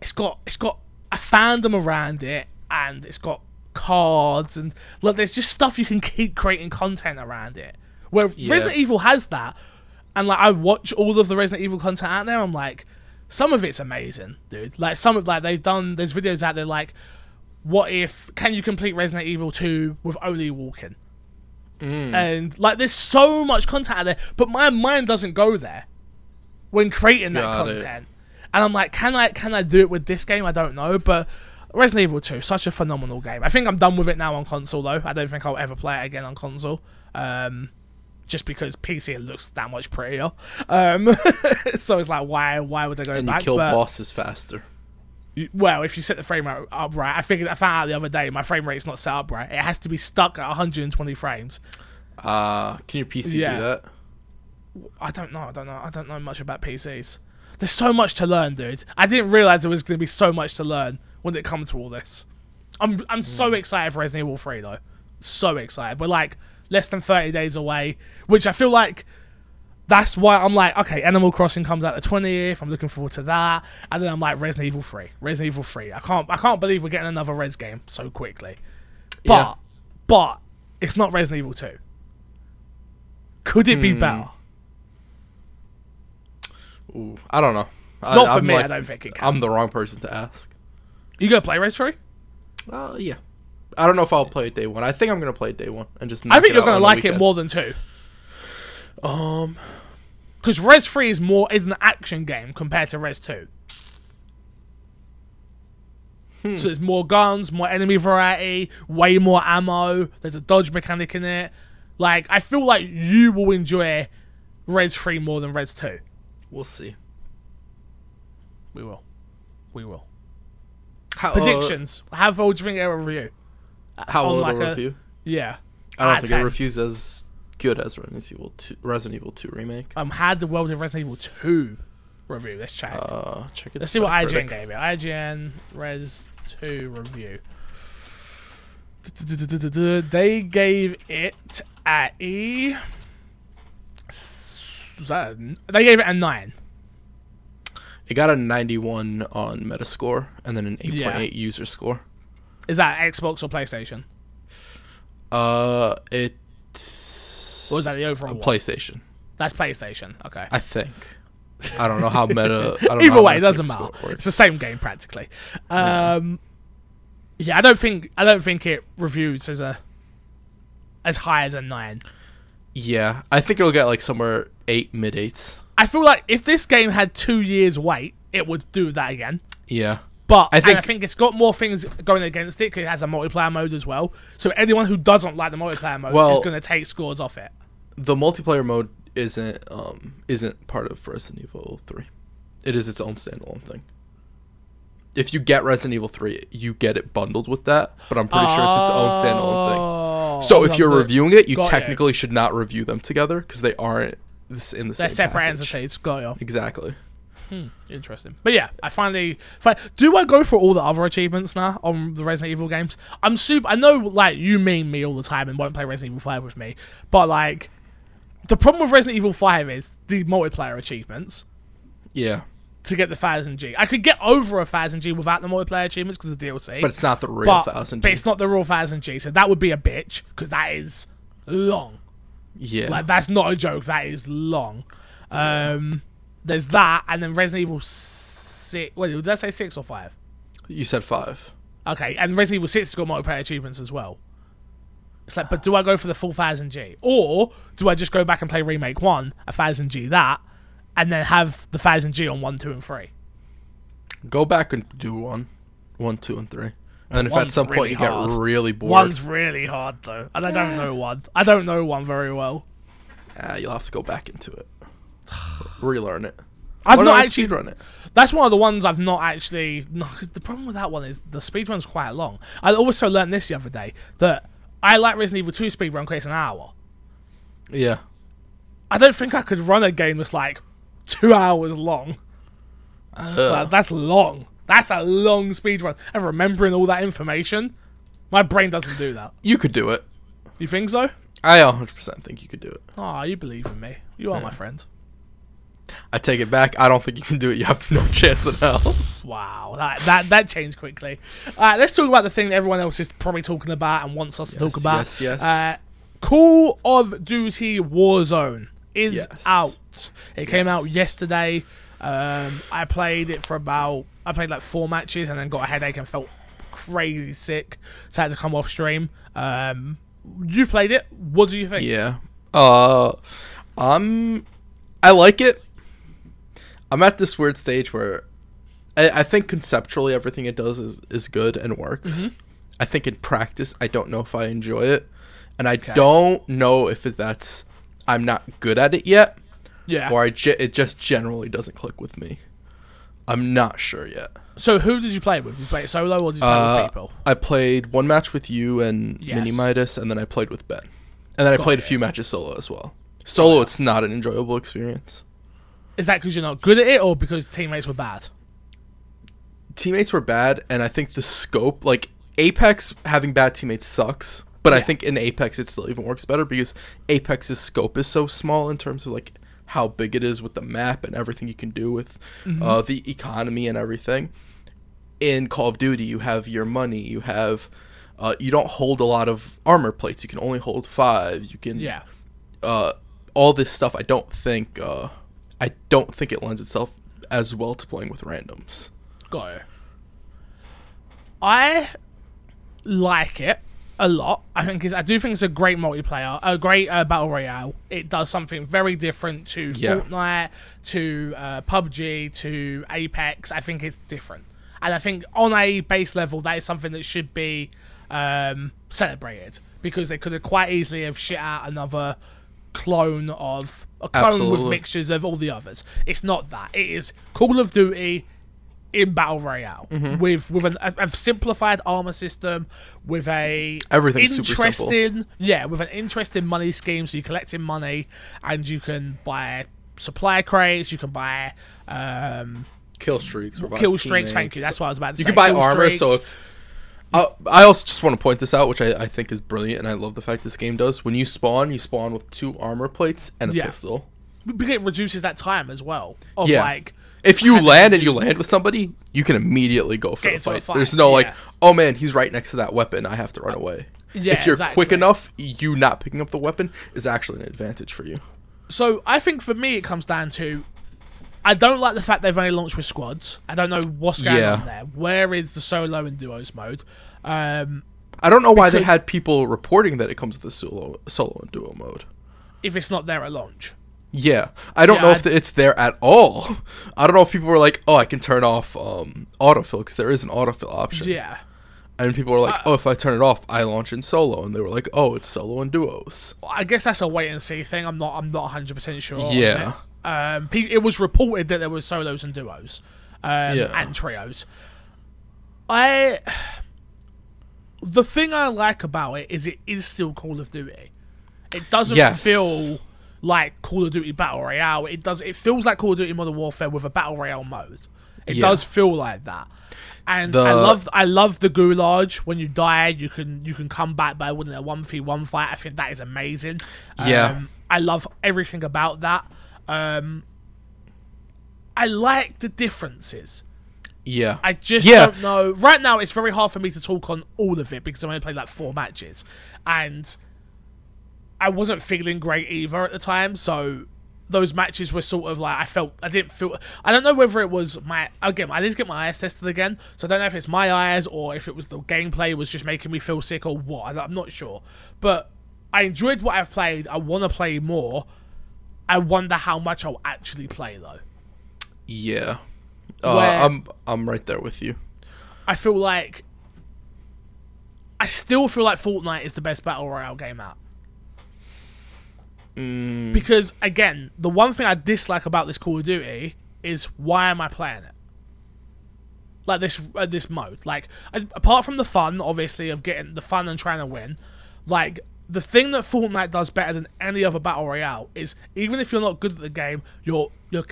it's got it's got a fandom around it and it's got cards and look there's just stuff you can *laughs* keep creating content around it where Yeah. resident evil has that and like i watch all of the resident evil content out there i'm like some of it's amazing, dude. Like some of like they've done. There's videos out there like, what if can you complete Resident Evil 2 with only walking? Mm. And like, there's so much content out there, but my mind doesn't go there when creating that Got it. And I'm like, can I can I do it with this game? I don't know, but Resident Evil 2, such a phenomenal game. I think I'm done with it now on console though. I don't think I'll ever play it again on console. Um, just because PC it looks that much prettier. Um, *laughs* so it's like, why why would they go and you back? kill But- bosses faster. well, if you set the frame rate up right, I figured I found out the other day my frame rate's not set up right. It has to be stuck at 120 frames. Uh, can your PC Yeah. do that? I don't know. I don't know. I don't know much about PCs. There's so much to learn, dude. I didn't realize there was going to be so much to learn when it comes to all this. I'm I'm so excited for Resident Evil 3 though. So excited. We're like less than 30 days away, which I feel like that's why I'm like, okay, Animal Crossing comes out the 20th. I'm looking forward to that. And then I'm like Resident Evil 3. Resident Evil 3. I can't I can't believe we're getting another Res game so quickly. But Yeah. but it's not Resident Evil 2. Could it be Hmm. better? Ooh, I don't know. I, Not for I'm me, like- I don't think it can. I'm the wrong person to ask. You gonna play Res 3? Uh, yeah. I don't know if I'll play it day one. I think I'm gonna play it day one and just. I think you're gonna like it more than two. Um, Because Res 3 is more is an action game compared to Res 2. Hmm. So there's more guns, more enemy variety, way more ammo. There's a dodge mechanic in it. Like I feel like you will enjoy Res 3 more than Res 2. We'll see. We will. We will. How, uh, Predictions. How old do you think it'll review? how on will like a- review? Yeah. I don't Ah, think 10. it reviews as good as Resident Evil 2, Resident Evil 2 remake. Um, had the world of Resident Evil 2 review. Let's check. Uh, check it. Let's see what IGN gave it. IGN Res 2 review. They gave it a. Was that They gave it a 9. It got a 91 on Metascore and then an 8.8 Yeah. user score. Is that Xbox or PlayStation? Uh, it's Or was that the overall a one? PlayStation. That's PlayStation. Okay. I think. I don't know how *laughs* meta. I don't know Either way, it doesn't matter. It's the same game practically. Um, yeah, I don't think I don't think it reviews as a as high as a nine. Yeah, I think it'll get like somewhere eight mid eights. I feel like if this game had two years wait, it would do that again. Yeah, But I think, I think it's got more things going against it it has a multiplayer mode as well. So anyone who doesn't like the multiplayer mode is going to take scores off it. the multiplayer mode isn't um isn't part of Resident Evil three. It is its own standalone thing. If you get Resident Evil three, you get it bundled with that, but I'm pretty sure it's its own standalone thing. Oh, So if you're reviewing it, you. technically should not review them together because they aren't this in the they're same separate package. entities. Got you. Exactly. Hmm, interesting. But yeah, I finally. Fi- do I go for all the other achievements now on the Resident Evil games? I'm super. I know, like, you mean me all the time and won't play Resident Evil 5 with me. But, like, the problem with Resident Evil 5 is the multiplayer achievements Yeah, to get the 1000G. I could get over a 1000G without the multiplayer achievements because of the DLC. but it's not the real but, thousand. but it's not the real 1000G. So that would be a bitch because that is long. Yeah, Like, that's not a joke. That is long. Um, there's that, and then Resident Evil 6. Wait, did I say 6 or 5? you said five. Okay, and Resident Evil 6 has got multiplayer achievements as well. It's like, but do I go for the full 1000G? Or do I just go back and play Remake 1, a 1000G that, and then have the 1000G on 1, 2, and 3? Go back and do one, one, two, and three. And if at One's some point really you get really bored, One's really hard, though. And I don't know one. I don't know one very well. ah, you'll have to go back into it, *sighs* relearn it. I've Or not actually. speedrun it. That's one of the ones I've not actually. No, 'cause the problem with that one is the speed speedrun's quite long. I also learned this the other day that I like Resident Evil 2 speedrun because it's an hour. Yeah, I don't think I could run a game that's like two hours long. Ugh. Like, that's long. That's a long speed run. And remembering all that information, my brain doesn't do that. you could do it. You think so? I 100% think you could do it. Oh, you believe in me. You are my friend. I take it back. I don't think you can do it. You have no *laughs* chance in hell. Wow, that that that changed quickly. Uh, let's talk about the thing that everyone else is probably talking about and wants us to talk about. yes, yes. Uh, Call of Duty Warzone is Yes. out. It came out yesterday. Um, I played it for about I played like four matches and then got a headache and felt crazy sick, so I had to come off stream. Um, you played it. What do you think? Yeah. Uh, I'm. I like it. I'm at this weird stage where I, I think conceptually everything it does is is good and works. Mm-hmm. I think in practice I don't know if I enjoy it, and I Okay. don't know if it, that's I'm not good at it yet, Yeah. or I ge- it just generally doesn't click with me. I'm not sure yet. So who did you play with? Did you play it solo or did you play Uh, with people? I played one match with you and Yes. Mini Midas, and then I played with Ben, and then I Got played a few matches solo as well. Solo, it's not an enjoyable experience. Is that because you're not good at it or because teammates were bad? Teammates were bad, and I think the scope, like Apex, having bad teammates sucks. But I think in Apex it still even works better because Apex's scope is so small in terms of like how big it is with the map and everything you can do with Mm-hmm. uh, the economy and everything. In Call of Duty, you have your money, you have. Uh, you don't hold a lot of armor plates. You can only hold five. You can Yeah. uh, all this stuff. I don't think uh, I don't think it lends itself as well to playing with randoms. Got it. I like it a lot. I think it's, I do think it's a great multiplayer, a great uh, battle royale. It does something very different to Yeah. Fortnite, to uh, PUBG, to Apex. I think it's different, and I think on a base level, that is something that should be um, celebrated because they could have quite easily have shit out another clone of a clone with mixtures of all the others. It's not that. It is Call of Duty in battle royale Mm-hmm. with with an, a, a simplified armor system with a Everything's super interesting yeah with an interesting money scheme so you're collecting money and you can buy supply crates you can buy um Kill streaks, kill streaks thank you that's what i was about to you say you can buy Kill armor. So if uh, I also just want to point this out, which I, I think is brilliant, and I love the fact this game does. When you spawn, you spawn with two armor plates and a Yeah. pistol. because it reduces that time as well of Yeah. like If you land and you land with somebody, you can immediately go for the a fight. fight, There's no like, yeah. oh man, he's right next to that weapon. I have to run away. Yeah, if you're exactly. quick enough, you not picking up the weapon is actually an advantage for you. So I think for me it comes down to I don't like the fact they've only launched with squads. I don't know what's going Yeah. on there. Where is the solo and duos mode? Um, I don't know why they Because- had people reporting that it comes with a solo, solo and duo mode. if it's not there at launch. Yeah, I don't Yeah, know if it's there at all. *laughs* I don't know if people were like, "Oh, I can turn off um, autofill because there is an autofill option." Yeah. and people were like, Uh, "Oh, if I turn it off, I launch in solo," and they were like, "Oh, it's solo and duos." I guess that's a wait and see thing. I'm not. I'm not 100 percent sure. Yeah. it. Um, it was reported that there was solos and duos, um, Yeah. and trios. I. *sighs* The thing I like about it is it is still Call of Duty. It doesn't Yes. feel like Call of Duty Battle Royale. It does. It feels like Call of Duty Modern Warfare with a Battle Royale mode. It Yeah. does feel like that. And The- I love I love the gulag. When you die, you can you can come back by winning a one v one fight. I think that is amazing. Yeah. Um, I love everything about that. Um, I like the differences. Yeah, I just Yeah. don't know. Right now, it's very hard for me to talk on all of it because I only played like four matches, and I wasn't feeling great either at the time. So those matches were sort of like I felt I didn't feel. I don't know whether it was my again. I need to get my eyes tested again, so I don't know if it's my eyes or if it was the gameplay was just making me feel sick or what. I'm not sure, but I enjoyed what I've played. I want to play more. I wonder how much I'll actually play though. yeah. Uh, I'm I'm right there with you. I feel like I still feel like Fortnite is the best battle royale game out. Mm, Because again, the one thing I dislike about this Call of Duty is why am I playing it? Like this uh, this mode. Like as- apart from the fun, obviously, of getting the fun and trying to win, like the thing that Fortnite does better than any other battle royale is even if you're not good at the game, your your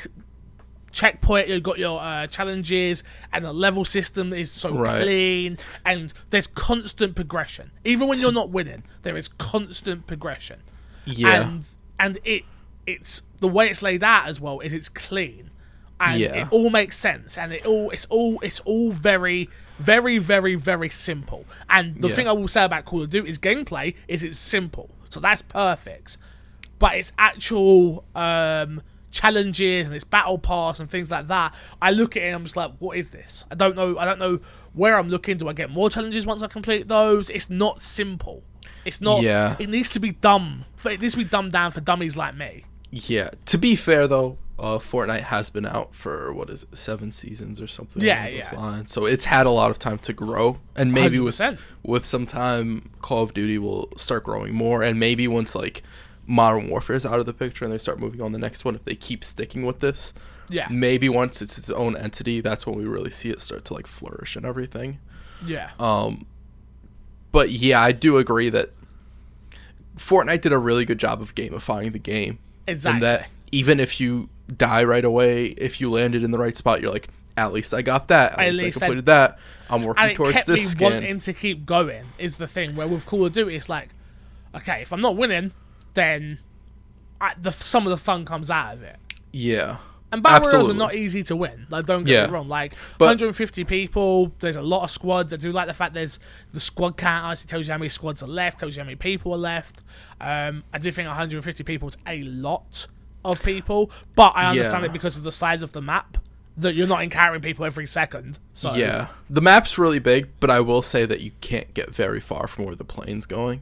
checkpoint, you've got your uh, challenges, and the level system is so Right. clean, and there's constant progression. Even when you're not winning, there is constant progression yeah, and and it it's the way it's laid out as well is it's clean and Yeah. it all makes sense and it all it's all it's all very very very very simple and the Yeah. thing i will say about call of Duty is gameplay is it's simple so that's perfect but its actual um challenges and its battle pass and things like that, I look at it and I'm just like, what is this? I don't know. I don't know where I'm looking. Do I get more challenges once I complete those? It's not simple. It's not. Yeah. It needs to be dumb. It needs to be dumbed down for dummies like me. Yeah. To be fair though, uh, Fortnite has been out for what is it, seven seasons or something. Yeah, yeah. Lines. So it's had a lot of time to grow, and maybe with 100%. with some time, Call of Duty will start growing more, and maybe once like Modern Warfare is out of the picture and they start moving on the next one, if they keep sticking with this, Yeah. maybe once it's its own entity, that's when we really see it start to like flourish and everything. Yeah. Um, but yeah, I do agree that Fortnite did a really good job of gamifying the game. Exactly. And that even if you die right away, if you landed in the right spot, you're like, at least I got that. At, At least, least I I- completed that. I'm working and it towards kept me this skin. wanting to keep going is the thing where with call of duty it's like okay if i'm not winning then I, the some of the fun comes out of it yeah. And battle royals are not easy to win like don't get Yeah. me wrong like But- 150 people there's a lot of squads i do like the fact there's the squad counters it tells you how many squads are left tells you how many people are left um, i do think 150 people is a lot of people but i understand Yeah. it because of the size of the map that you're not encountering people every second so Yeah. The map's really big, but I will say that you can't get very far from where the plane's going.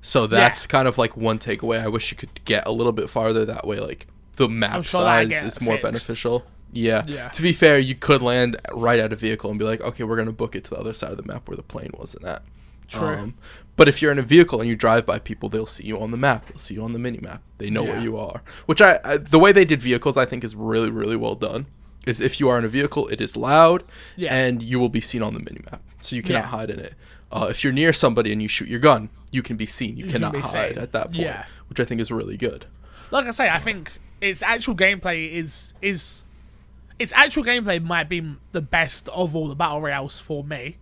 So that's kind of like one takeaway. I wish you could get a little bit farther. That way, like the map sure size is more fixed. beneficial. Yeah. Yeah. To be fair, you could land right at a vehicle and be like, okay, we're gonna book it to the other side of the map where the plane wasn't at. True. Um, but if you're in a vehicle and you drive by people, they'll see you on the map. They'll see you on the mini map. They know where you are. Which I, I the way they did vehicles, I think is really really well done. Is if you are in a vehicle, it is loud, Yeah. and you will be seen on the mini map, so you cannot Yeah. hide in it. Uh, if you're near somebody and you shoot your gun, you can be seen. You, can cannot hide seen. at that point, Yeah. which I think is really good. like I say, I think its actual gameplay is is its actual gameplay might be the best of all the battle royales for me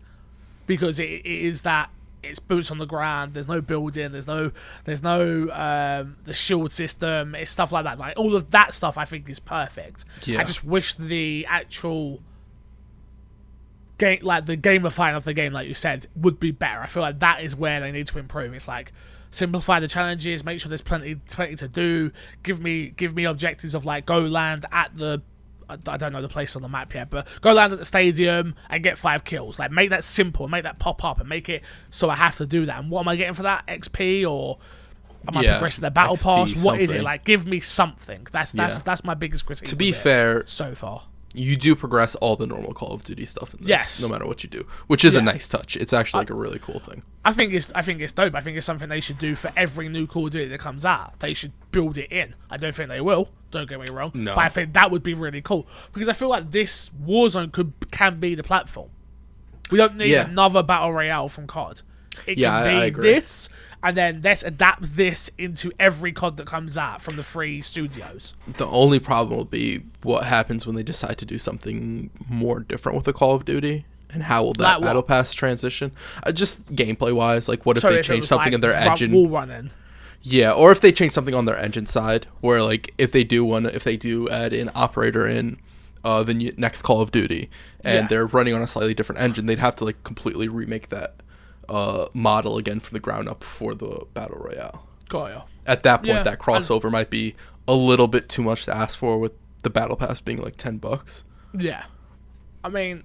because it, it is that it's boots on the ground. There's no building. There's no there's no um, the shield system. It's stuff like that. Like all of that stuff, I think is perfect. Yeah. I just wish the actual game, like the gamifying of the game, like you said, would be better. I feel like that is where they need to improve. It's like simplify the challenges, make sure there's plenty plenty to do. Give me give me objectives of like go land at the I don't know the place on the map yet, but go land at the stadium and get five kills. Like make that simple, make that pop up, and make it so I have to do that. And what am I getting for that? XP or am I Yeah, progressing the battle XP, pass? What is it? like? Give me something. That's that's Yeah. that's my biggest critique. To be fair, so far. You do progress all the normal Call of Duty stuff in this, Yes. no matter what you do, which is a nice touch. It's actually like a really cool thing. I think it's I think it's dope. I think it's something they should do for every new Call of Duty that comes out. They should build it in. I don't think they will. Don't get me wrong. No. But I think that would be really cool because I feel like this Warzone could can be the platform. We don't need Yeah. another battle royale from COD. It Yeah, can I- be I agree. this, and then let's adapt this into every COD that comes out from the free studios. The only problem will be what happens when they decide to do something more different with the Call of Duty, and how will that Like battle pass transition? Uh, just gameplay wise, like what if So they if change something like in their engine? wall running. Yeah, or if they change something on their engine side, where like if they do one, if they do add an operator in uh, the next Call of Duty, and Yeah. they're running on a slightly different engine, they'd have to like completely remake that uh, model again from the ground up for the battle royale. Got ya. At that point, Yeah, that I- crossover might be a little bit too much to ask for, with the battle pass being like ten bucks. Yeah. I mean,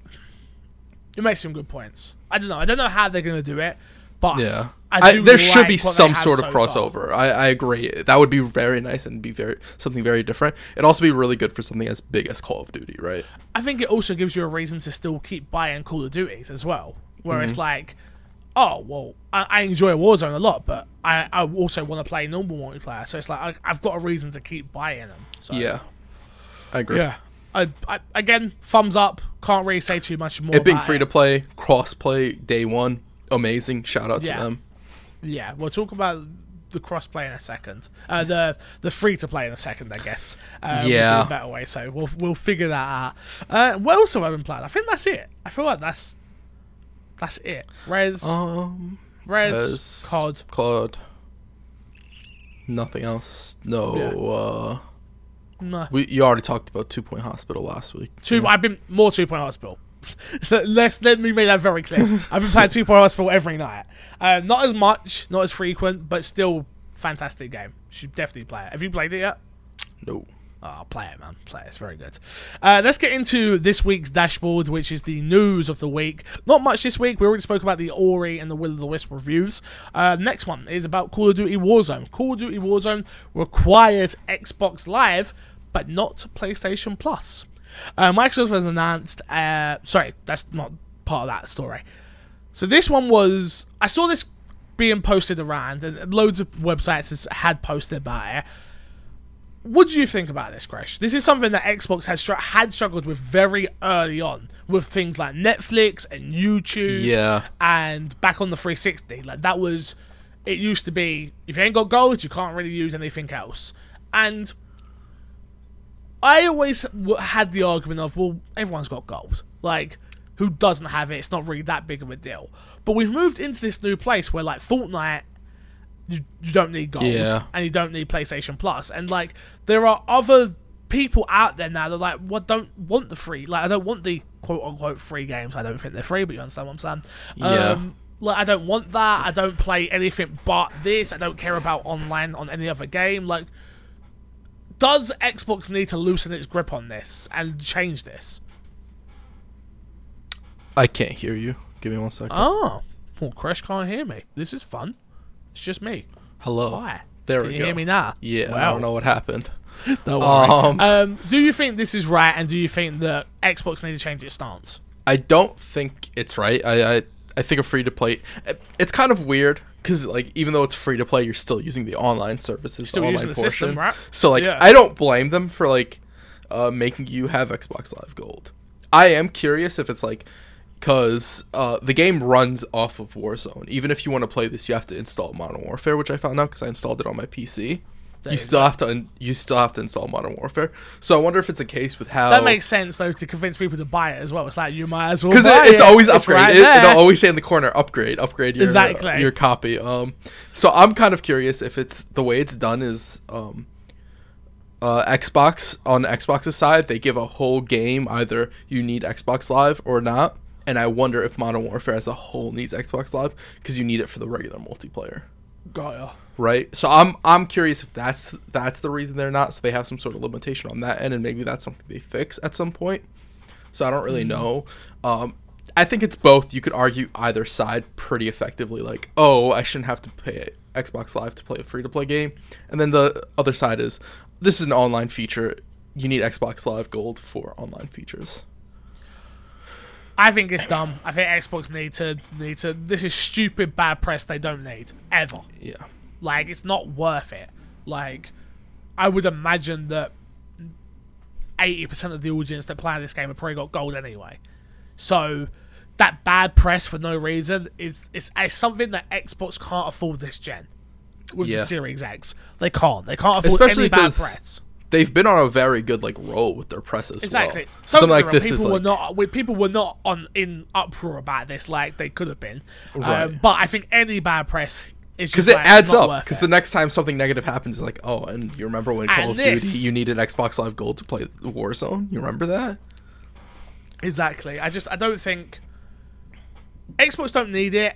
you make some good points. I don't know. I don't know how they're going to do it, but Yeah, I I do there should be like what they some sort of so crossover. I, I agree. That would be very nice and be very something very different. It'd also be really good for something as big as Call of Duty, right? I think it also gives you a reason to still keep buying Call of Duties as well. Where Mm-hmm. it's like, oh, well, I, I enjoy Warzone a lot, but I, I also want to play normal multiplayer. So it's like, I, I've got a reason to keep buying them. So, Yeah, I agree. Yeah. I, I, again, thumbs up. Can't really say too much more. It being free it. to play, cross play day one, amazing. Shout out Yeah. to them. Yeah, we'll talk about the crossplay in a second. Uh, the the free to play in a second, I guess. Uh, Yeah. a better way. So we'll we'll figure that out. Uh, what else have I been playing? I think that's it. I feel like that's that's it. Res, Um, Res, as COD. COD. Nothing else. No. uh No. We you already talked about Two Point Hospital last week. Two. I've been more Two Point Hospital. *laughs* Let's let me make that very clear. *laughs* I've been playing Two Point Hospital every night. Uh, not as much, not as frequent, but still fantastic game. Should definitely play it. Have you played it yet? No. Oh, play it, man. Play it. It's very good. Uh, let's get into this week's dashboard, which is the news of the week. Not much this week. We already spoke about the Ori and the Will of the Wisp reviews. Uh, next one is about Call of Duty Warzone. Call of Duty Warzone requires Xbox Live, but not PlayStation Plus. Uh, Microsoft has announced. Uh, sorry, that's not part of that story. So this one was. I saw this being posted around, and loads of websites had posted about it. What do you think about this, Crash? This is something that Xbox has had struggled with very early on, with things like Netflix and YouTube, Yeah. and back on the 360. Like that was, it used to be if you ain't got gold, you can't really use anything else. And I always w- had the argument of, well, everyone's got gold. Like, who doesn't have it? It's not really that big of a deal. But we've moved into this new place where, like, Fortnite, you, you don't need gold Yeah. and you don't need PlayStation Plus. And, like, there are other people out there now that, like, what don't want the free. Like, I don't want the quote unquote free games. I don't think they're free, but you understand what I'm saying? Yeah. Um, like, I don't want that. I don't play anything but this. I don't care about online on any other game. Like, does Xbox need to loosen its grip on this and change this? I can't hear you. Give me one second. Oh, well, Crash can't hear me. This is fun. It's just me. Hello. There Can we you go. hear me now? Yeah, I don't know what happened. *laughs* Don't worry. Um, Um, do you think this is right, and do you think that Xbox needs to change its stance? I don't think it's right. I I, I think a free to play. It's kind of weird because like even though it's free to play, you're still using the online services, Still the using online the portion. system, right? So like Yeah. I don't blame them for like uh, making you have Xbox Live Gold. I am curious if it's like because uh, the game runs off of Warzone. Even if you want to play this, you have to install Modern Warfare, which I found out because I installed it on my PC. There You still have to un- you still have to install Modern Warfare. So I wonder if it's a case with how That makes sense though to convince people to buy it as well. It's like you might as well because it, it's it. always It's upgrade. right it, it'll always say in the corner, upgrade, upgrade your Exactly. your copy. Um, so I'm kind of curious if it's the way it's done is um, uh, Xbox on Xbox's side they give a whole game either you need Xbox Live or not, and I wonder if Modern Warfare as a whole needs Xbox Live because you need it for the regular multiplayer. Got ya. Right, so I'm I'm curious if that's that's the reason they're not. So they have some sort of limitation on that end, and maybe that's something they fix at some point. So I don't really know. Um, I think it's both. You could argue either side pretty effectively. Like, oh, I shouldn't have to pay Xbox Live to play a free to play game, and then the other side is this is an online feature. You need Xbox Live Gold for online features. I think it's dumb. I think Xbox need to need to. This is stupid bad press they don't need ever. Yeah, Like it's not worth it. Like I would imagine that eighty percent of the audience that play this game have probably got gold anyway. So that bad press for no reason is is, is something that Xbox can't afford this gen with Yeah. the Series X. They can't. They can't afford Especially any bad press. They've been on a very good like roll with their press as Exactly. well. Something like this people is were like not people were not on in uproar about this like they could have been. Um, Right. but I think any bad press is because it like, adds up. Because the next time something negative happens, it's like, oh, and you remember when Call And of this- Duty you needed Xbox Live Gold to play Warzone? You remember that? Exactly. I just I don't think Xbox don't need it.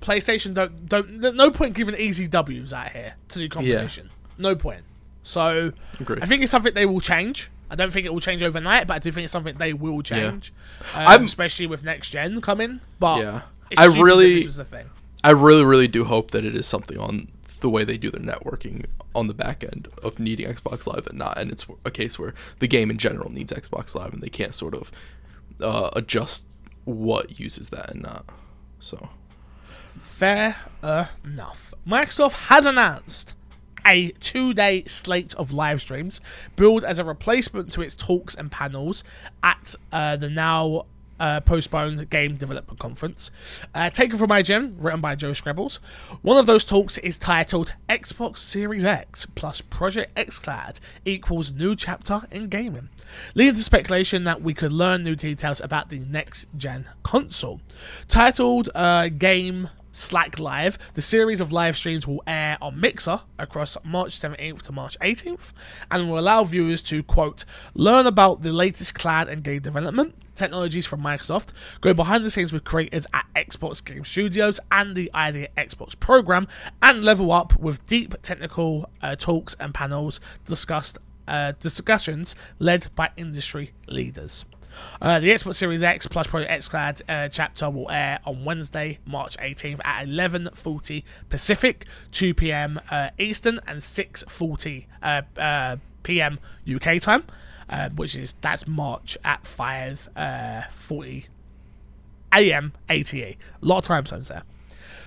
PlayStation don't don't. No point giving easy W's out here to do competition. No point. So Agreed. I think it's something they will change. I don't think it will change overnight, but I do think it's something they will change, um, I'm- especially with next gen coming. But Yeah. it's I really- this was the thing. I really, really do hope that it is something on the way they do their networking on the back end of needing Xbox Live and not, and it's a case where the game in general needs Xbox Live and they can't sort of uh, adjust what uses that and not. So Fair enough. Microsoft has announced a two-day slate of live streams billed as a replacement to its talks and panels at uh, the now uh, postponed Game Developer Conference. Uh, taken from IGN, written by Joe Skrebels. One of those talks is titled Xbox Series X plus Project xCloud equals new chapter in gaming, leading to speculation that we could learn new details about the next gen console. Titled uh, Game Stack Live. The series of live streams will air on Mixer across March 17th to March 18th and will allow viewers to, quote, learn about the latest cloud and game development, technologies from Microsoft, go behind the scenes with creators at Xbox Game Studios and the ID@Xbox program, and level up with deep technical uh, talks and panels discussed uh, discussions led by industry leaders. Uh, the Xbox Series X plus Project XCloud uh, chapter will air on Wednesday, March 18th at 11:40 Pacific, 2 p.m. Uh, Eastern, and 6:40 uh, uh, p.m. UK time, uh, which is that's March at 5:40 a.m. ATE. A lot of time zones there.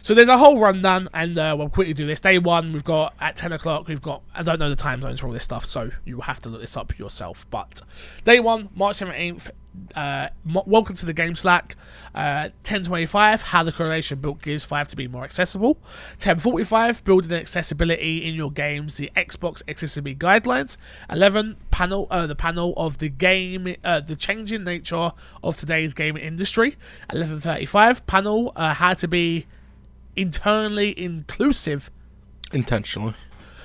So there's a whole rundown, and uh, we'll quickly do this. Day one, we've got at 10 o'clock, we've got, I don't know the time zones for all this stuff, so you will have to look this up yourself. But day one, March 17th, uh, welcome to the game Stack. Uh, 1025, how the Coalition built Gears 5 to be more accessible. 1045, building accessibility in your games, the Xbox accessibility guidelines. 11, panel, uh, the panel of the game, uh, the changing nature of today's game industry. 1135, panel, uh, how to be internally inclusive. Intentionally.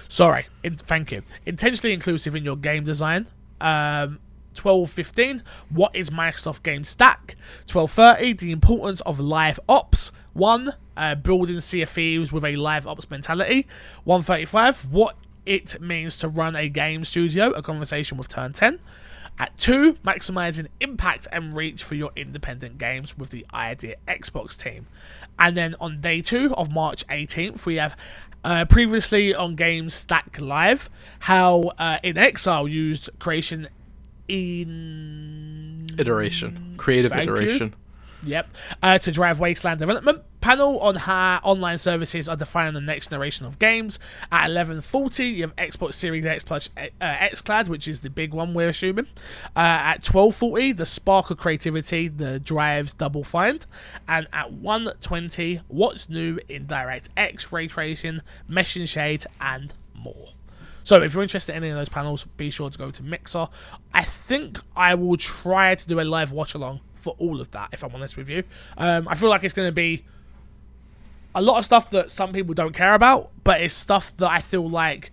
Sorry, in, thank you. Intentionally inclusive in your game design. Um, 12.15, what is Microsoft Game Stack? 12.30, the importance of live ops. 1, uh, building Sea of Thieves with a live ops mentality. 1.35, what it means to run a game studio, a conversation with Turn 10. At 2, maximizing impact and reach for your independent games with the Idea Xbox team. And then on day 2 of March 18th, we have uh, previously on Games Stack Live how uh, inXile used creation in. Iteration. Creative Thank you. Yep. Uh, to drive Wasteland development. Panel on how online services are defining the next generation of games. At 11.40, you have Xbox Series X plus uh, XCloud, which is the big one we're assuming. Uh, at 12.40, the spark of creativity, the drives Double Fine. And at 1.20, what's new in DirectX, ray tracing, mesh and shade, and more. So if you're interested in any of those panels, be sure to go to Mixer. I think I will try to do a live watch along for all of that, if I'm honest with you. Um, I feel like it's going to be a lot of stuff that some people don't care about, but it's stuff that I feel like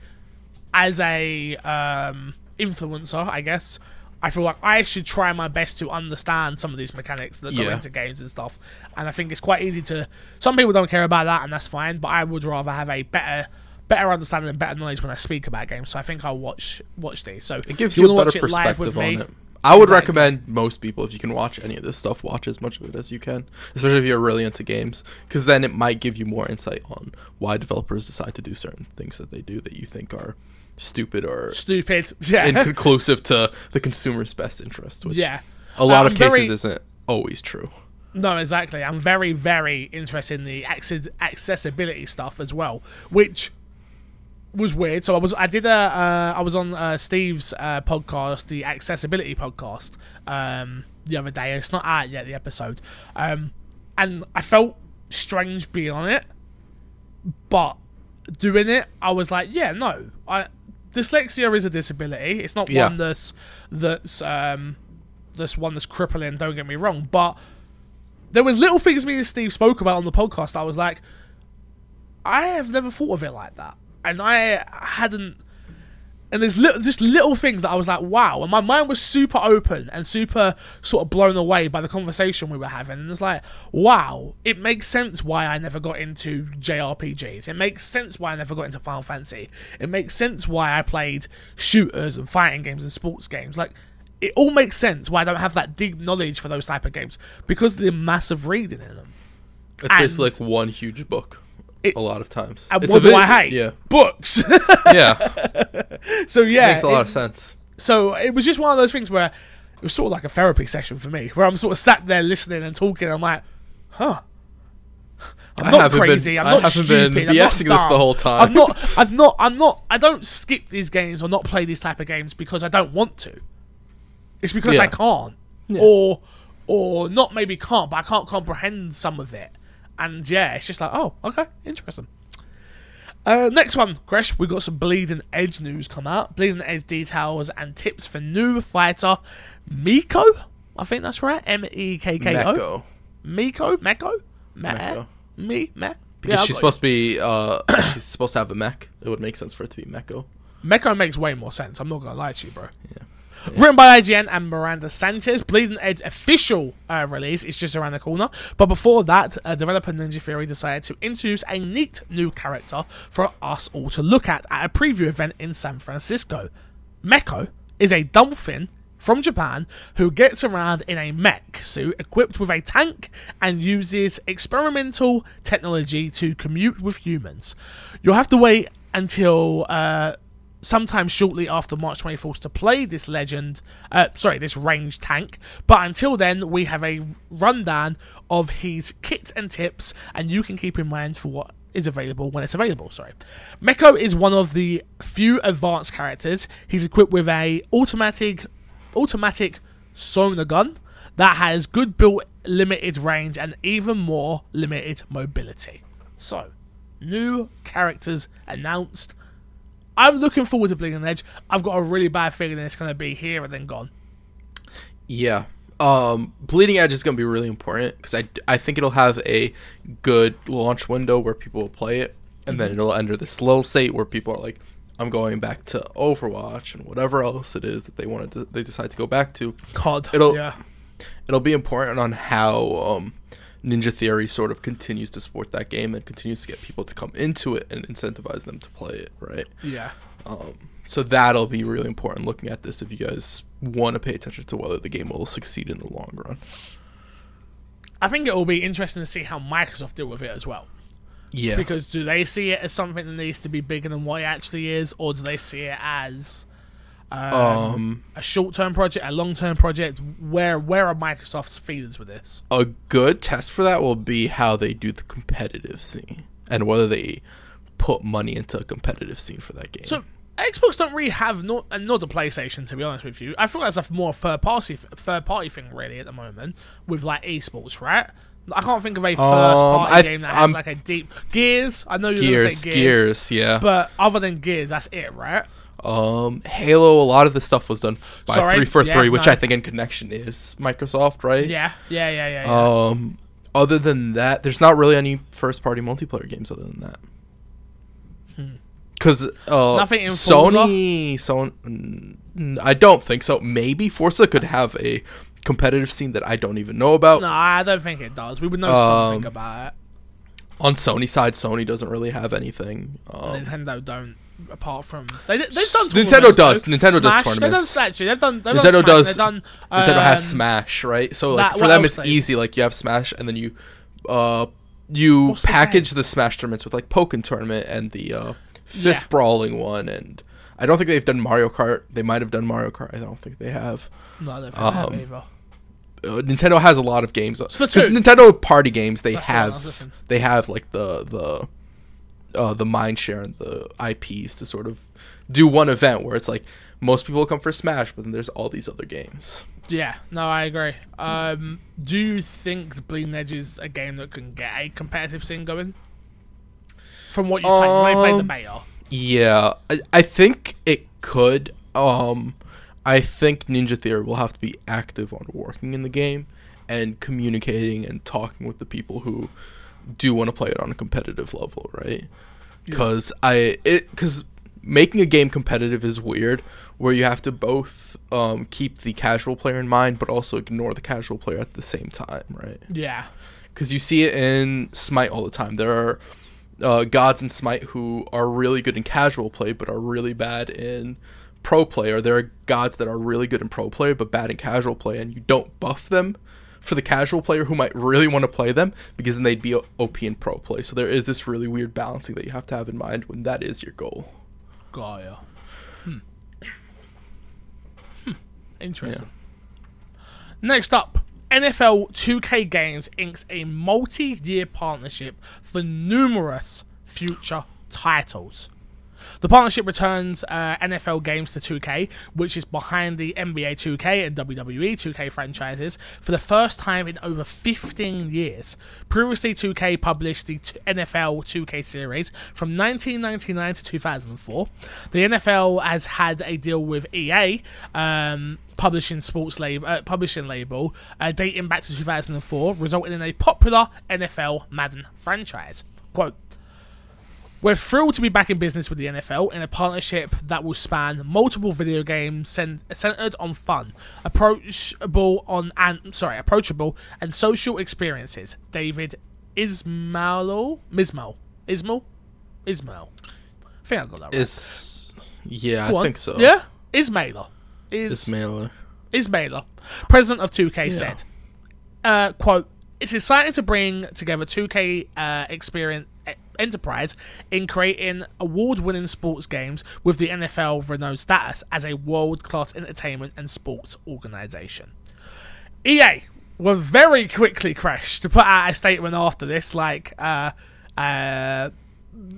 as a um, influencer, I guess, I feel like I should try my best to understand some of these mechanics that go Yeah. into games and stuff. And I think it's quite easy to. Some people don't care about that, and that's fine. But I would rather have a better, better understanding and better knowledge when I speak about games. So I think I'll watch watch these. So It gives if you a better watch it live with perspective on me, it. I would Exactly. recommend most people if you can watch any of this stuff, watch as much of it as you can, especially if you're really into games, because then it might give you more insight on why developers decide to do certain things that they do that you think are stupid or Stupid. *laughs* Yeah. inconclusive to the consumer's best interest. Which yeah. a lot Uh, of cases very- isn't always true. No, exactly. I'm very, very interested in the access- accessibility stuff as well, which was weird. So I was, I did a, uh, I was on uh, Steve's uh, podcast, the accessibility podcast, um, the other day. It's not out yet, the episode, um, and I felt strange being on it, but doing it, I was like, yeah, no, I dyslexia is a disability. It's not Yeah. one that's that's um, that's one that's crippling. Don't get me wrong, but there was little things me and Steve spoke about on the podcast. I was like, I have never thought of it like that, and I hadn't. And there's little, just little things that I was like, wow. And my mind was super open and super sort of blown away by the conversation we were having. And it's like, wow, it makes sense why I never got into JRPGs. It makes sense why I never got into Final Fantasy. It makes sense why I played shooters and fighting games and sports games. Like, it all makes sense why I don't have that deep knowledge for those type of games because of the massive reading in them. It's just like one huge book. It- a lot of times. And It's what a bit- I hate? Yeah, Books. *laughs* yeah, *laughs* so yeah, it makes a lot of sense. so it was just one of those things where it was sort of like a therapy session for me, where I'm sort of sat there listening and talking. I'm like, huh. I'm not haven't been- crazy. I'm I not haven't been stupid. I'm not BSing this the whole time. I'm not. I'm not. I'm not. I don't skip these games or not play these type of games because I don't want to. It's because I can't, Yeah. or or not maybe can't, but I can't comprehend some of it. And yeah, it's just like, oh, okay, interesting. Uh, next one, Crash, We got some Bleeding Edge news come out. Bleeding Edge details and tips for new fighter Miko. I think that's right. M E K K O. Mekko. Miko. Mekko. Me. Mekko. Me. Me. Because Yeah, I she's got supposed to be, uh, *coughs* she's supposed to have a mech. It would make sense for it to be Mekko. you. Mekko makes way more sense. I'm not gonna lie to you, bro. Written by IGN and Miranda Sanchez, Bleeding Edge official uh, release is just around the corner. But before that, uh, developer Ninja Theory decided to introduce a neat new character for us all to look at at a preview event in San Francisco. Mekko is a dolphin from Japan who gets around in a mech suit equipped with a tank and uses experimental technology to commute with humans. You'll have to wait until uh, sometime shortly after March 24th to play this legend, uh, sorry, this range tank. But until then, we have a rundown of his kits and tips, and you can keep in mind for what is available when it's available. Sorry, Mekko is one of the few advanced characters. He's equipped with a automatic automatic sonar gun that has good built limited range and even more limited mobility. So, new characters announced. I'm looking forward to Bleeding Edge. I've got a really bad feeling it's going to be here and then gone. Yeah. Um, Bleeding Edge is going to be really important because I, I think it'll have a good launch window where people will play it, and then it'll enter this lull state where people are like, I'm going back to Overwatch and whatever else it is that they wanted to, they decide to go back to. COD. It'll- yeah. It'll be important on how um, Ninja Theory sort of continues to support that game and continues to get people to come into it and incentivize them to play it, right? Yeah. Um, so that'll be really important looking at this if you guys want to pay attention to whether the game will succeed in the long run. I think it will be interesting to see how Microsoft deal with it as well. Yeah. Because do they see it as something that needs to be bigger than what it actually is, or do they see it as um, um, a short-term project, a long-term project? Where where are Microsoft's feelings with this? a good test for that will be how they do the competitive scene and whether they put money into a competitive scene for that game. So Xbox don't really have not not PlayStation to be honest with you. I feel that's a more third party third party thing really at the moment with like esports, right? I can't think of a first party I- game that has I'm- like a deep Gears. I know you're gonna Gears, Gears, yeah. but other than Gears, that's it, right? Um, Halo, a lot of the stuff was done by Sorry, three for yeah, three, which. I think in connection is Microsoft, right? Yeah, yeah, yeah, yeah. yeah. Um, other than that, there's not really any first party multiplayer games other than that. Because uh, Hmm. Nothing in Sony, Sony, I don't think so. Maybe Forza could have a competitive scene that I don't even know about. no, I don't think it does. We would know Um, something about it. On Sony side, Sony doesn't really have anything. Um, Nintendo don't. Apart from they, they've done Nintendo tournaments, does. though. Nintendo does Smash, They've done tournaments. actually. They've done. They've Nintendo done Smash, does- They've done, Nintendo has um, Smash, right? So like that- for them, it's they- easy. Like you have Smash, and then you, uh, you What's package the Smash tournaments with like Pokken tournament and the uh, fist Yeah. brawling one. And I don't think they've done Mario Kart. They might have done Mario Kart. I don't think they have. No, I don't think they have Um, either. Uh, Nintendo has a lot of games because Nintendo party games they That's the one I was have they have like the the uh, the mind share and the IPs to sort of do one event where it's like most people come for Smash, but then there's all these other games. Yeah, no, I agree. Um, do you think the Bleeding Edge is a game that can get a competitive scene going? From what you played, you played the Um, beta. Yeah, I, I think it could. Um, I think Ninja Theory will have to be active on working in the game and communicating and talking with the people who do want to play it on a competitive level, right? Because I it because making a game competitive is weird, where you have to both um, keep the casual player in mind, but also ignore the casual player at the same time, right? Yeah, because you see it in Smite all the time. There are uh, gods in Smite who are really good in casual play, but are really bad in pro play. Or there are gods that are really good in pro play, but bad in casual play, and you don't buff them for the casual player who might really want to play them because then they'd be OP in pro play. So there is this really weird balancing that you have to have in mind when that is your goal. Gaia. Hmm. Hmm. Interesting. Next up, NFL 2K Games inks a multi-year partnership for numerous future titles. The partnership returns uh, NFL games to 2K, which is behind the NBA 2K and WWE 2K franchises for the first time in over 15 years. Previously, 2K published the NFL 2K series from 1999 to 2004. The NFL has had a deal with EA. Um, publishing sports label, uh, publishing label, uh, dating back to 2004, resulting in a popular NFL Madden franchise. Quote. We're thrilled to be back in business with the NFL in a partnership that will span multiple video games centered on fun, approachable on and sorry, approachable and social experiences. David Ismail, Mismal, Ismail, Ismail. I think I got that right. Is yeah, Go I on. think so. Yeah. Ismailer is Ismailer. Ismailer, president of 2K, Yeah. said, uh, "quote It's exciting to bring together 2K uh, experience." Enterprise in creating award-winning sports games with the NFL renowned status as a world-class entertainment and sports organization. EA were very quickly crashed to put out a statement after this, like, uh, uh,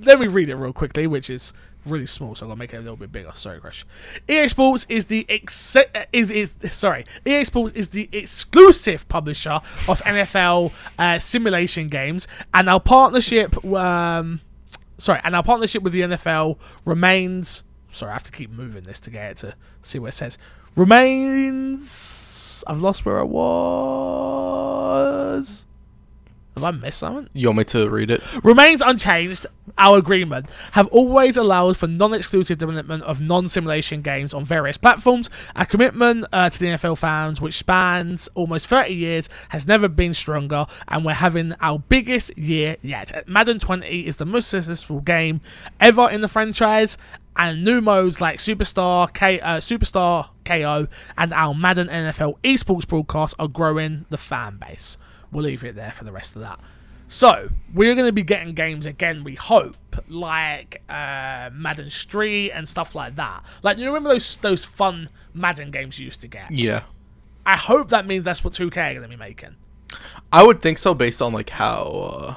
let me read it real quickly, which is really small, so I'm gonna make it a little bit bigger. Sorry, Crash. EA Sports is the ex- is is sorry. EA Sports is the exclusive publisher of NFL uh, simulation games, and our partnership, um, sorry, and our partnership with the NFL remains. Sorry, I have to keep moving this to get it to see what it says. Remains. I've lost where I was. Have I missed something? You want me to read it? remains unchanged. Our agreement have always allowed for non-exclusive development of non-simulation games on various platforms. Our commitment uh, to the NFL fans, which spans almost 30 years, has never been stronger, and we're having our biggest year yet. Madden 20 is the most successful game ever in the franchise, and new modes like Superstar, K, uh, Superstar KO, and our Madden NFL esports broadcast are growing the fan base. We'll leave it there for the rest of that. So we're going to be getting games again. We hope, like uh, Madden Street and stuff like that. Like you remember those those fun Madden games you used to get. Yeah. I hope that means that's what 2K are going to be making. I would think so based on like how uh,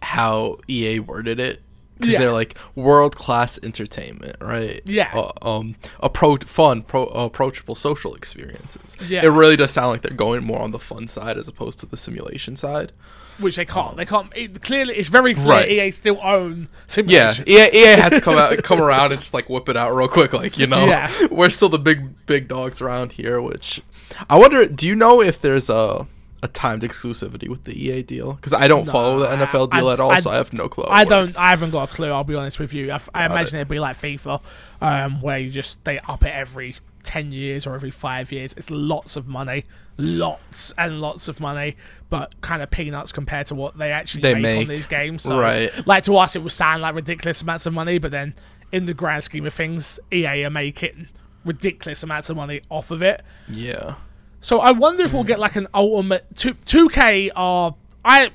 how EA worded it. Because Yeah. they're like world class entertainment, right? Yeah. Uh, um, appro- fun, pro- approachable social experiences. Yeah. It really does sound like they're going more on the fun side as opposed to the simulation side. Which they can't. They can't. It, clearly, it's very clear Right. EA still own Yeah, simulation. EA, EA had to come out, *laughs* come around, and just like whip it out real quick, like you know, Yeah. *laughs* we're still the big big dogs around here. Which I wonder, do you know if there's a a timed exclusivity with the EA deal? Because I don't follow the No, NFL I- deal at all, I- so I have no clue. I don't. works. I haven't got a clue. I'll be honest with you. I, Got imagine it. it'd be like FIFA, um, where you just they up it every ten years or every five years. It's lots of money, lots and lots of money, but kind of peanuts compared to what they actually They make, make. on these games. So, Right. Like to us, it would sound like ridiculous amounts of money, but then in the grand scheme of things, EA are making ridiculous amounts of money off of it. yeah, So I wonder if we'll Hmm. get like an ultimate two two K are I.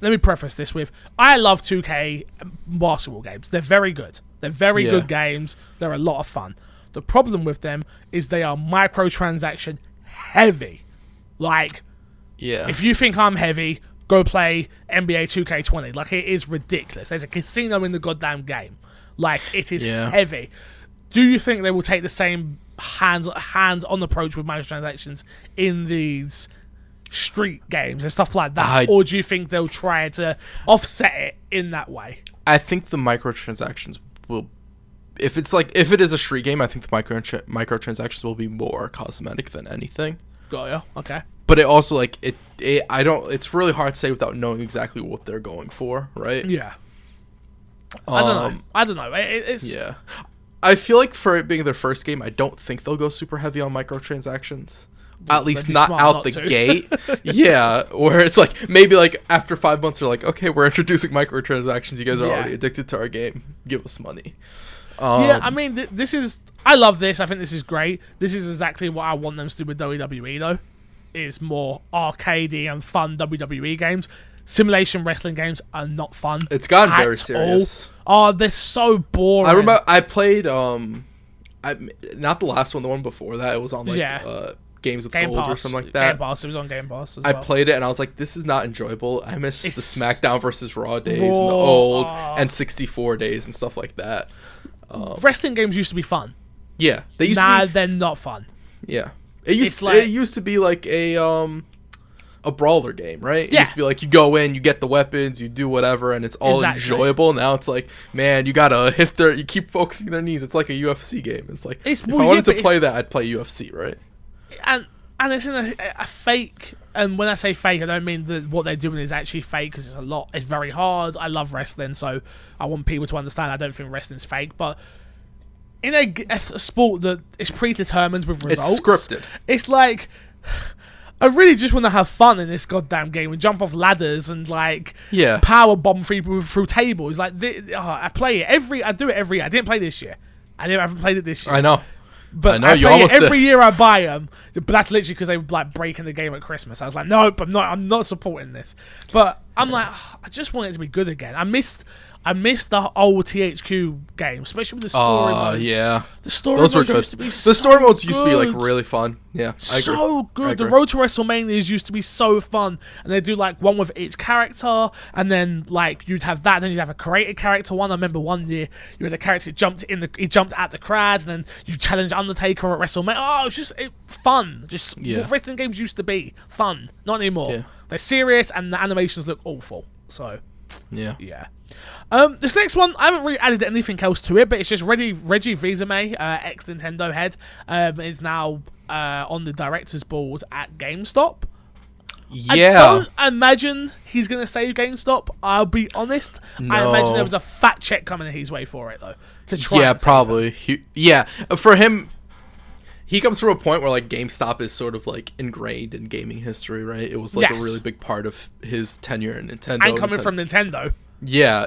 Let me preface this with I love 2K basketball games. They're very good. They're very Yeah. good games. They're a lot of fun. The problem with them is they are microtransaction heavy. Like yeah, if you think I'm heavy, go play NBA 2K20. Like it is ridiculous. There's a casino in the goddamn game. Like it is Yeah. heavy. Do you think they will take the same hands hands on approach with microtransactions in these street games and stuff like that, I- or do you think they'll try to offset it in that way? I think the microtransactions will. If it's like if it is a street game, I think the micro microtransactions will be more cosmetic than anything. Got ya. Okay. But it also like it, it. I don't. It's really hard to say without knowing exactly what they're going for, right? Yeah. I don't know. Um, I don't know. It- it's Yeah. I feel like for it being their first game, I don't think they'll go super heavy on microtransactions. At least not out not the to. gate. *laughs* yeah, where it's like maybe like after five months they're like, okay, we're introducing microtransactions. You guys are Yeah. already addicted to our game. Give us money. Um, yeah, I mean, th- this is. I love this. I think this is great. This is exactly what I want them to do with WWE, though. Is more arcadey and fun WWE games. Simulation wrestling games are not fun. It's gotten very serious. all. Oh, they're so boring. I remember I played um, I not the last one, the one before that. It was on like Yeah. uh, games with Game gold or something like that. Game. Pass. It was on Game Pass as I well. played it and I was like, this is not enjoyable. I miss the SmackDown versus Raw days and the old ah. and 64 days and stuff like that. Wrestling games used to be fun. Yeah, they used Nah, to be. they're not fun. Yeah, it used It's like- it used to be like a um a brawler game, right? It Yeah. used to be like you go in, you get the weapons, you do whatever, and it's all Exactly. enjoyable. Now it's like, man, you gotta *laughs* hit their, you keep focusing their knees. It's like a UFC game. It's like It's- if well, I wanted but to play that, I'd play UFC, right? and and it's in a, a fake. And when I say fake, I don't mean that what they're doing is actually fake because it's a lot. It's very hard. I love wrestling, so I want people to understand. I don't think wrestling's fake, but in a sport that is predetermined with It's results, scripted. It's like. I really just want to have fun in this goddamn game and jump off ladders and like Yeah. power bomb people through tables. Like oh, I play it every, I do it every. year. I didn't play this year. I haven't played it this year. I know. But I know, I you almost every did. year I buy them, but that's literally because they were like breaking the game at Christmas. I was like, nope, I'm not. I'm not supporting this. But I'm like, "Ugh, I just want it to be good again. I missed, I missed the old THQ game, especially with the story Oh modes. yeah, The story those were modes good. used to be The so story modes used to be like really fun. Yeah, so good. The road to WrestleManias used to be so fun, and they do like one with each character, and then like you'd have that, then you'd have a created character one. I remember one year you had a character that jumped in the, he jumped at the crowd, and then you challenge Undertaker at WrestleMania. Oh, it was just it, fun. Just Yeah. what wrestling games used to be fun. Not anymore. Yeah. They're serious, and the animations look awful. So Yeah. yeah. Um, this next one, I haven't really added anything else to it, but it's just Reggie Reggie Fils-Aimé, uh, ex Nintendo head, um, is now uh, on the directors board at GameStop. I Yeah. don't imagine he's going to save GameStop. I'll be honest. I imagine there was a fat check coming his way for it though to try. Yeah, probably. He, yeah, for him, he comes from a point where like GameStop is sort of like ingrained in gaming history, right? It was like Yes. a really big part of his tenure in Nintendo. And coming Ninten- from Nintendo. Yeah,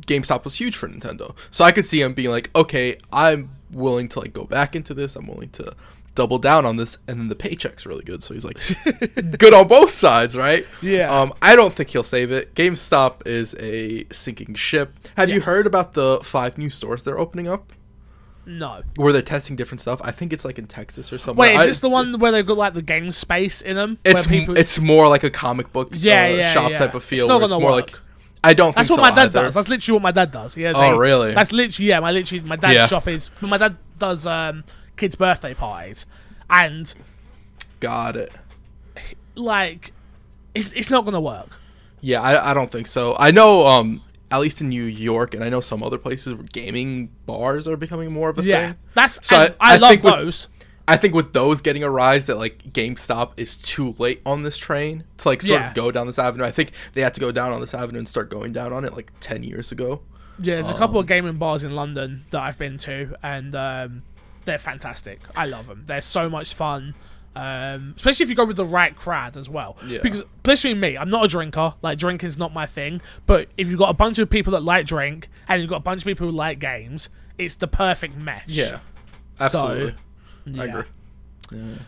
GameStop was huge for Nintendo, so I could see him being like, okay, I'm willing to like go back into this. I'm willing to double down on this, and then the paycheck's really good, so he's like *laughs* good on both sides, right? Yeah. Um, I don't think he'll save it. GameStop is a sinking ship. Have you heard about the five new stores they're opening up? No. where they're testing different stuff. I think it's like in Texas or somewhere. Wait, is I- this the one where they've got like the game space in them? It's where m- it's more like a comic book Yeah, uh, yeah, shop yeah. type of It's feel. not where it's more work. like I don't That's what so my dad either. does. That's literally what my dad does. He has Oh, a- really? That's literally yeah. My literally my dad's Yeah. shop is. My dad does um, kids' birthday parties, and Got it. like, it's it's not gonna work. Yeah, I, I don't think so. I know um at least in New York and I know some other places where gaming bars are becoming more of a Yeah, thing. that's So I- I, I love with- those. I think with those getting a rise that like GameStop is too late on this train to like sort Yeah. of go down this avenue. I think they had to go down on this avenue and start going down on it like 10 years ago. Yeah, there's a couple Um, of gaming bars in London that I've been to, and um, they're fantastic. I love them. They're so much fun. Um, especially if you go with the right crowd as well. Yeah. Because, especially me, I'm not a drinker. Like, drinking's not my thing. But if you've got a bunch of people that like drink, and you've got a bunch of people who like games, it's the perfect mesh. Yeah. Absolutely. Yeah. I agree.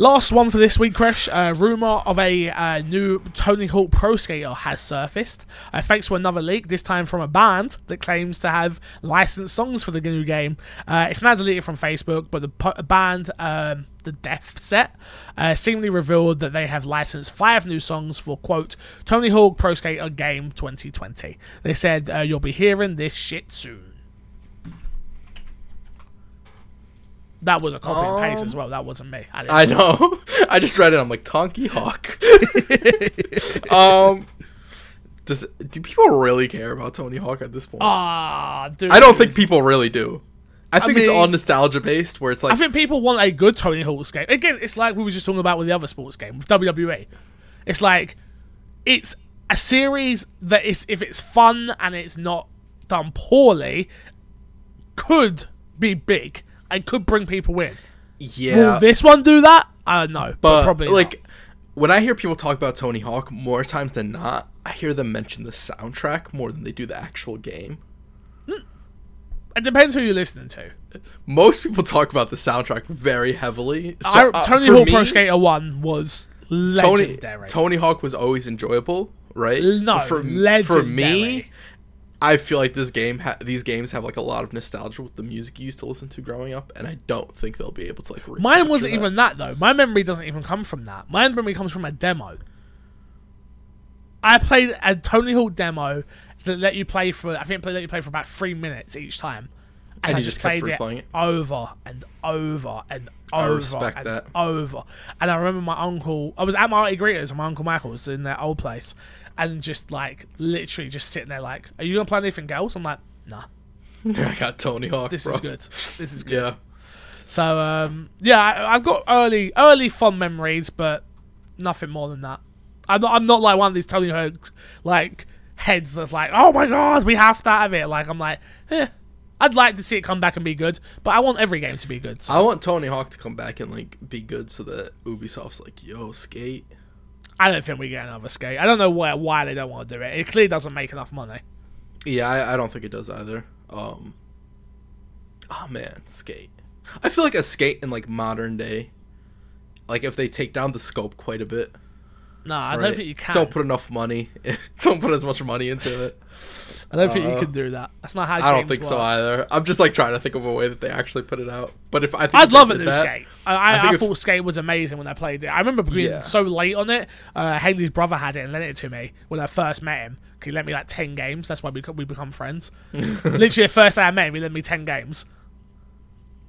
Last one for this week, Crash. Uh, rumor of a uh, new Tony Hawk Pro Skater has surfaced, uh, thanks to another leak. This time from a band that claims to have licensed songs for the new game. Uh, it's now deleted from Facebook, but the po- band, um, the Death Set, uh, seemingly revealed that they have licensed five new songs for quote Tony Hawk Pro Skater Game 2020. They said uh, you'll be hearing this shit soon. That was a copy and paste as Um, well. That wasn't me. I I know. *laughs* I just read it. I'm like Tonky Hawk. *laughs* um, does do people really care about Tony Hawk at this point? Ah, dude. I don't think people really do. I think it's mean- all nostalgia based, where it's like I think people want a good Tony Hawk's game. Again, it's like we were just talking about with the other sports game with WWE. It's like it's a series that is if it's fun and it's not done poorly, could be big and could bring people in. yeah, Will this one do that? I don't know, but, but probably like not. when I hear people talk about Tony Hawk, more times than not, I hear them mention the soundtrack more than they do the actual game. It depends who you're listening to. Most people talk about the soundtrack very heavily. So, I, uh, Tony for Hawk me, Pro Skater One was Tony legendary. Tony Hawk was always enjoyable, right? no, for legendary. for me, I feel like this game, ha- these games have like a lot of nostalgia with the music you used to listen to growing up, and I don't think they'll be able to like. Mine wasn't that. even that though. My memory doesn't even come from that. My memory comes from a demo. I played a Tony Hawk demo that let you play for. I think it let you play for about three minutes each time, And I you just kept played replaying it? over and over and over and that. over. And I remember my uncle. I was at my auntie Greeters and my uncle Michael's in their old place, and just like literally just sitting there like, "Are you gonna play anything else?" I'm like, "Nah, *laughs* I got Tony Hawk. this bro. is good. This is *laughs* good." Yeah. So um, yeah, I, I've got early early fond memories, but nothing more than that. I'm not, I'm not like one of these Tony Hawk like heads that's like, oh my god, we have to have it. Like I'm like, eh, I'd like to see it come back and be good, but I want every game to be good. So I want Tony Hawk to come back and like be good, so that Ubisoft's like, "Yo, skate." I don't think we get another skate. I don't know why why they don't want to do it. It clearly doesn't make enough money. Yeah, I, I don't think it does either. Um, Oh man, skate. I feel like a skate in like modern day, like if they take down the scope quite a bit. No, I don't think you can. Don't put enough money. *laughs* don't put as much money into it. I don't think you Uh, can do that. That's not how. I don't think so either. I'm just like trying to think of a way that they actually put it out. But if I think I'd love a new that- skate. I, I, I I if- thought skate was amazing when I played it. I remember being Yeah. so late on it. Uh, Haley's brother had it and lent it to me when I first met him. He lent me like ten games. That's why we we become friends. *laughs* Literally, the first day I met him, he lent me ten games.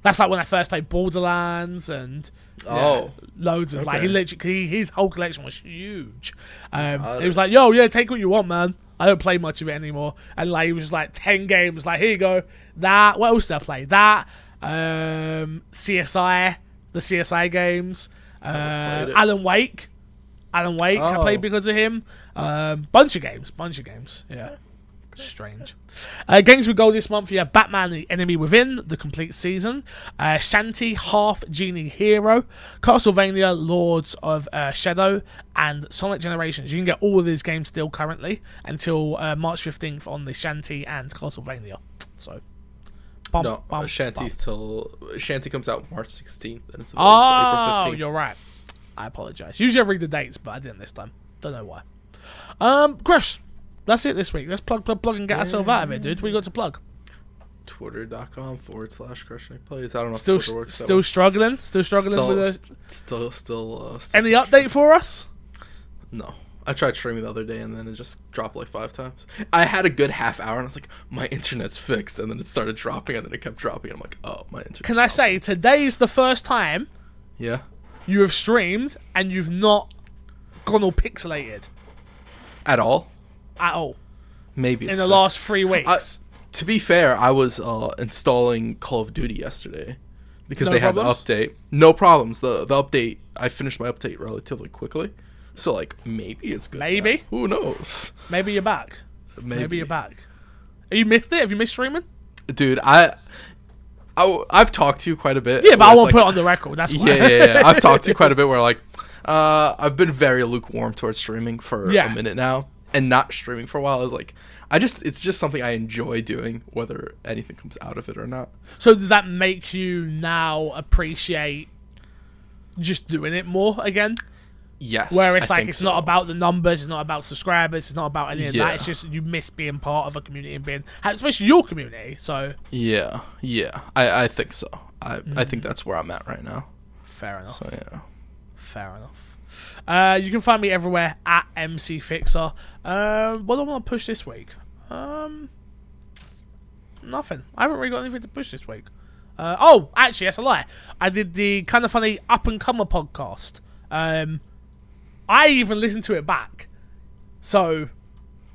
That's like when I first played Borderlands and yeah, Oh. loads of like he literally he, his whole collection was huge. Um, he was like, "Yo, yeah, take what you want, man. I don't play much of it anymore." And like it was just like ten games. Like here you go. That what else did I play? That um, CSI, the CSI games, uh. Alan Wake. Alan Wake, I Oh. played because of him. Um, bunch of games, bunch of games. Yeah, strange. Uh, games with gold this month. You have Batman: The Enemy Within, the complete season. Uh, Shantae: Half Genie Hero, Castlevania: Lords of uh, Shadow, and Sonic Generations. You can get all of these games still currently until uh, March fifteenth on the Shantae and Castlevania. So, bum, No, bum, uh, Shantae's bum. till Shantae comes out March 16th, and it's Oh, April 15th. you're right. I apologize. Usually I read the dates, but I didn't this time. Don't know why. Um, Chris, that's it this week. Let's plug, plug, plug, and get ourselves out of it, dude. We got to plug. Twitter.com forward slash Crush Nick Plays. I don't know Still, works. still struggling. Still struggling still, with a, s- still, still, uh, still any update for us. No. I tried streaming the other day and then it just dropped like five times. I had a good half hour and I was like, my internet's fixed. And then it started dropping and then it kept dropping. And I'm like, oh, my internet. Can I say today is the first time Yeah. you have streamed and you've not gone all pixelated At all? At all Maybe. in the fixed. last three weeks? To be fair, I was uh, installing Call of Duty yesterday because No they had problems? the update. No problems. The the update. I finished my update relatively quickly, so like maybe it's good. now. Maybe. Who knows? Maybe you're back. Maybe, Maybe you're back. Have you missed it? Have you missed streaming? dude. I. I, I've talked to you quite a bit. Yeah, but I won't like- put it on the record. That's why. yeah, yeah, yeah. I've talked to you quite a *laughs* bit where like uh, I've been very lukewarm towards streaming for Yeah. a minute now, and not streaming for a while is like I just it's just something I enjoy doing, whether anything comes out of it or not. So does that make you now appreciate just doing it more again? Yes. Where it's I like it's so. not about the numbers, it's not about subscribers, it's not about any of Yeah. that. It's just you miss being part of a community and being, especially your community. So Yeah, yeah. I I think so. I I Mm. think that's where I'm at right now. fair enough. So yeah. Fair enough. Uh, you can find me everywhere at MC Fixer. Um, what do I want to push this week? Um, nothing. I haven't really got anything to push this week. Uh, oh, actually, that's a lie. I did the kind of funny up and comer podcast. Um, I even listened to it back, so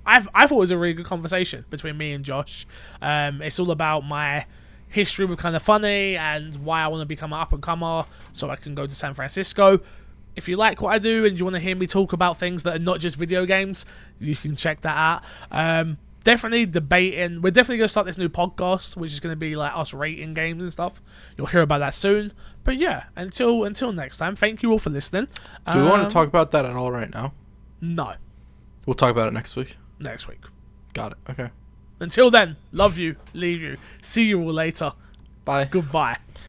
I've I thought it was a really good conversation between me and Josh. Um, it's all about my history with kind of funny and why I want to become an up and comer so I can go to San Francisco. If you like what I do and you want to hear me talk about things that are not just video games, you can check that out. Um, definitely debating. We're definitely going to start this new podcast, which is going to be like us rating games and stuff. You'll hear about that soon. But yeah, until until next time, thank you all for listening. Do we want Um, to talk about that at all right now? No, We'll talk about it next week. next week. Got it. Okay. Until then, love you, leave you, see you all later. Bye. Goodbye.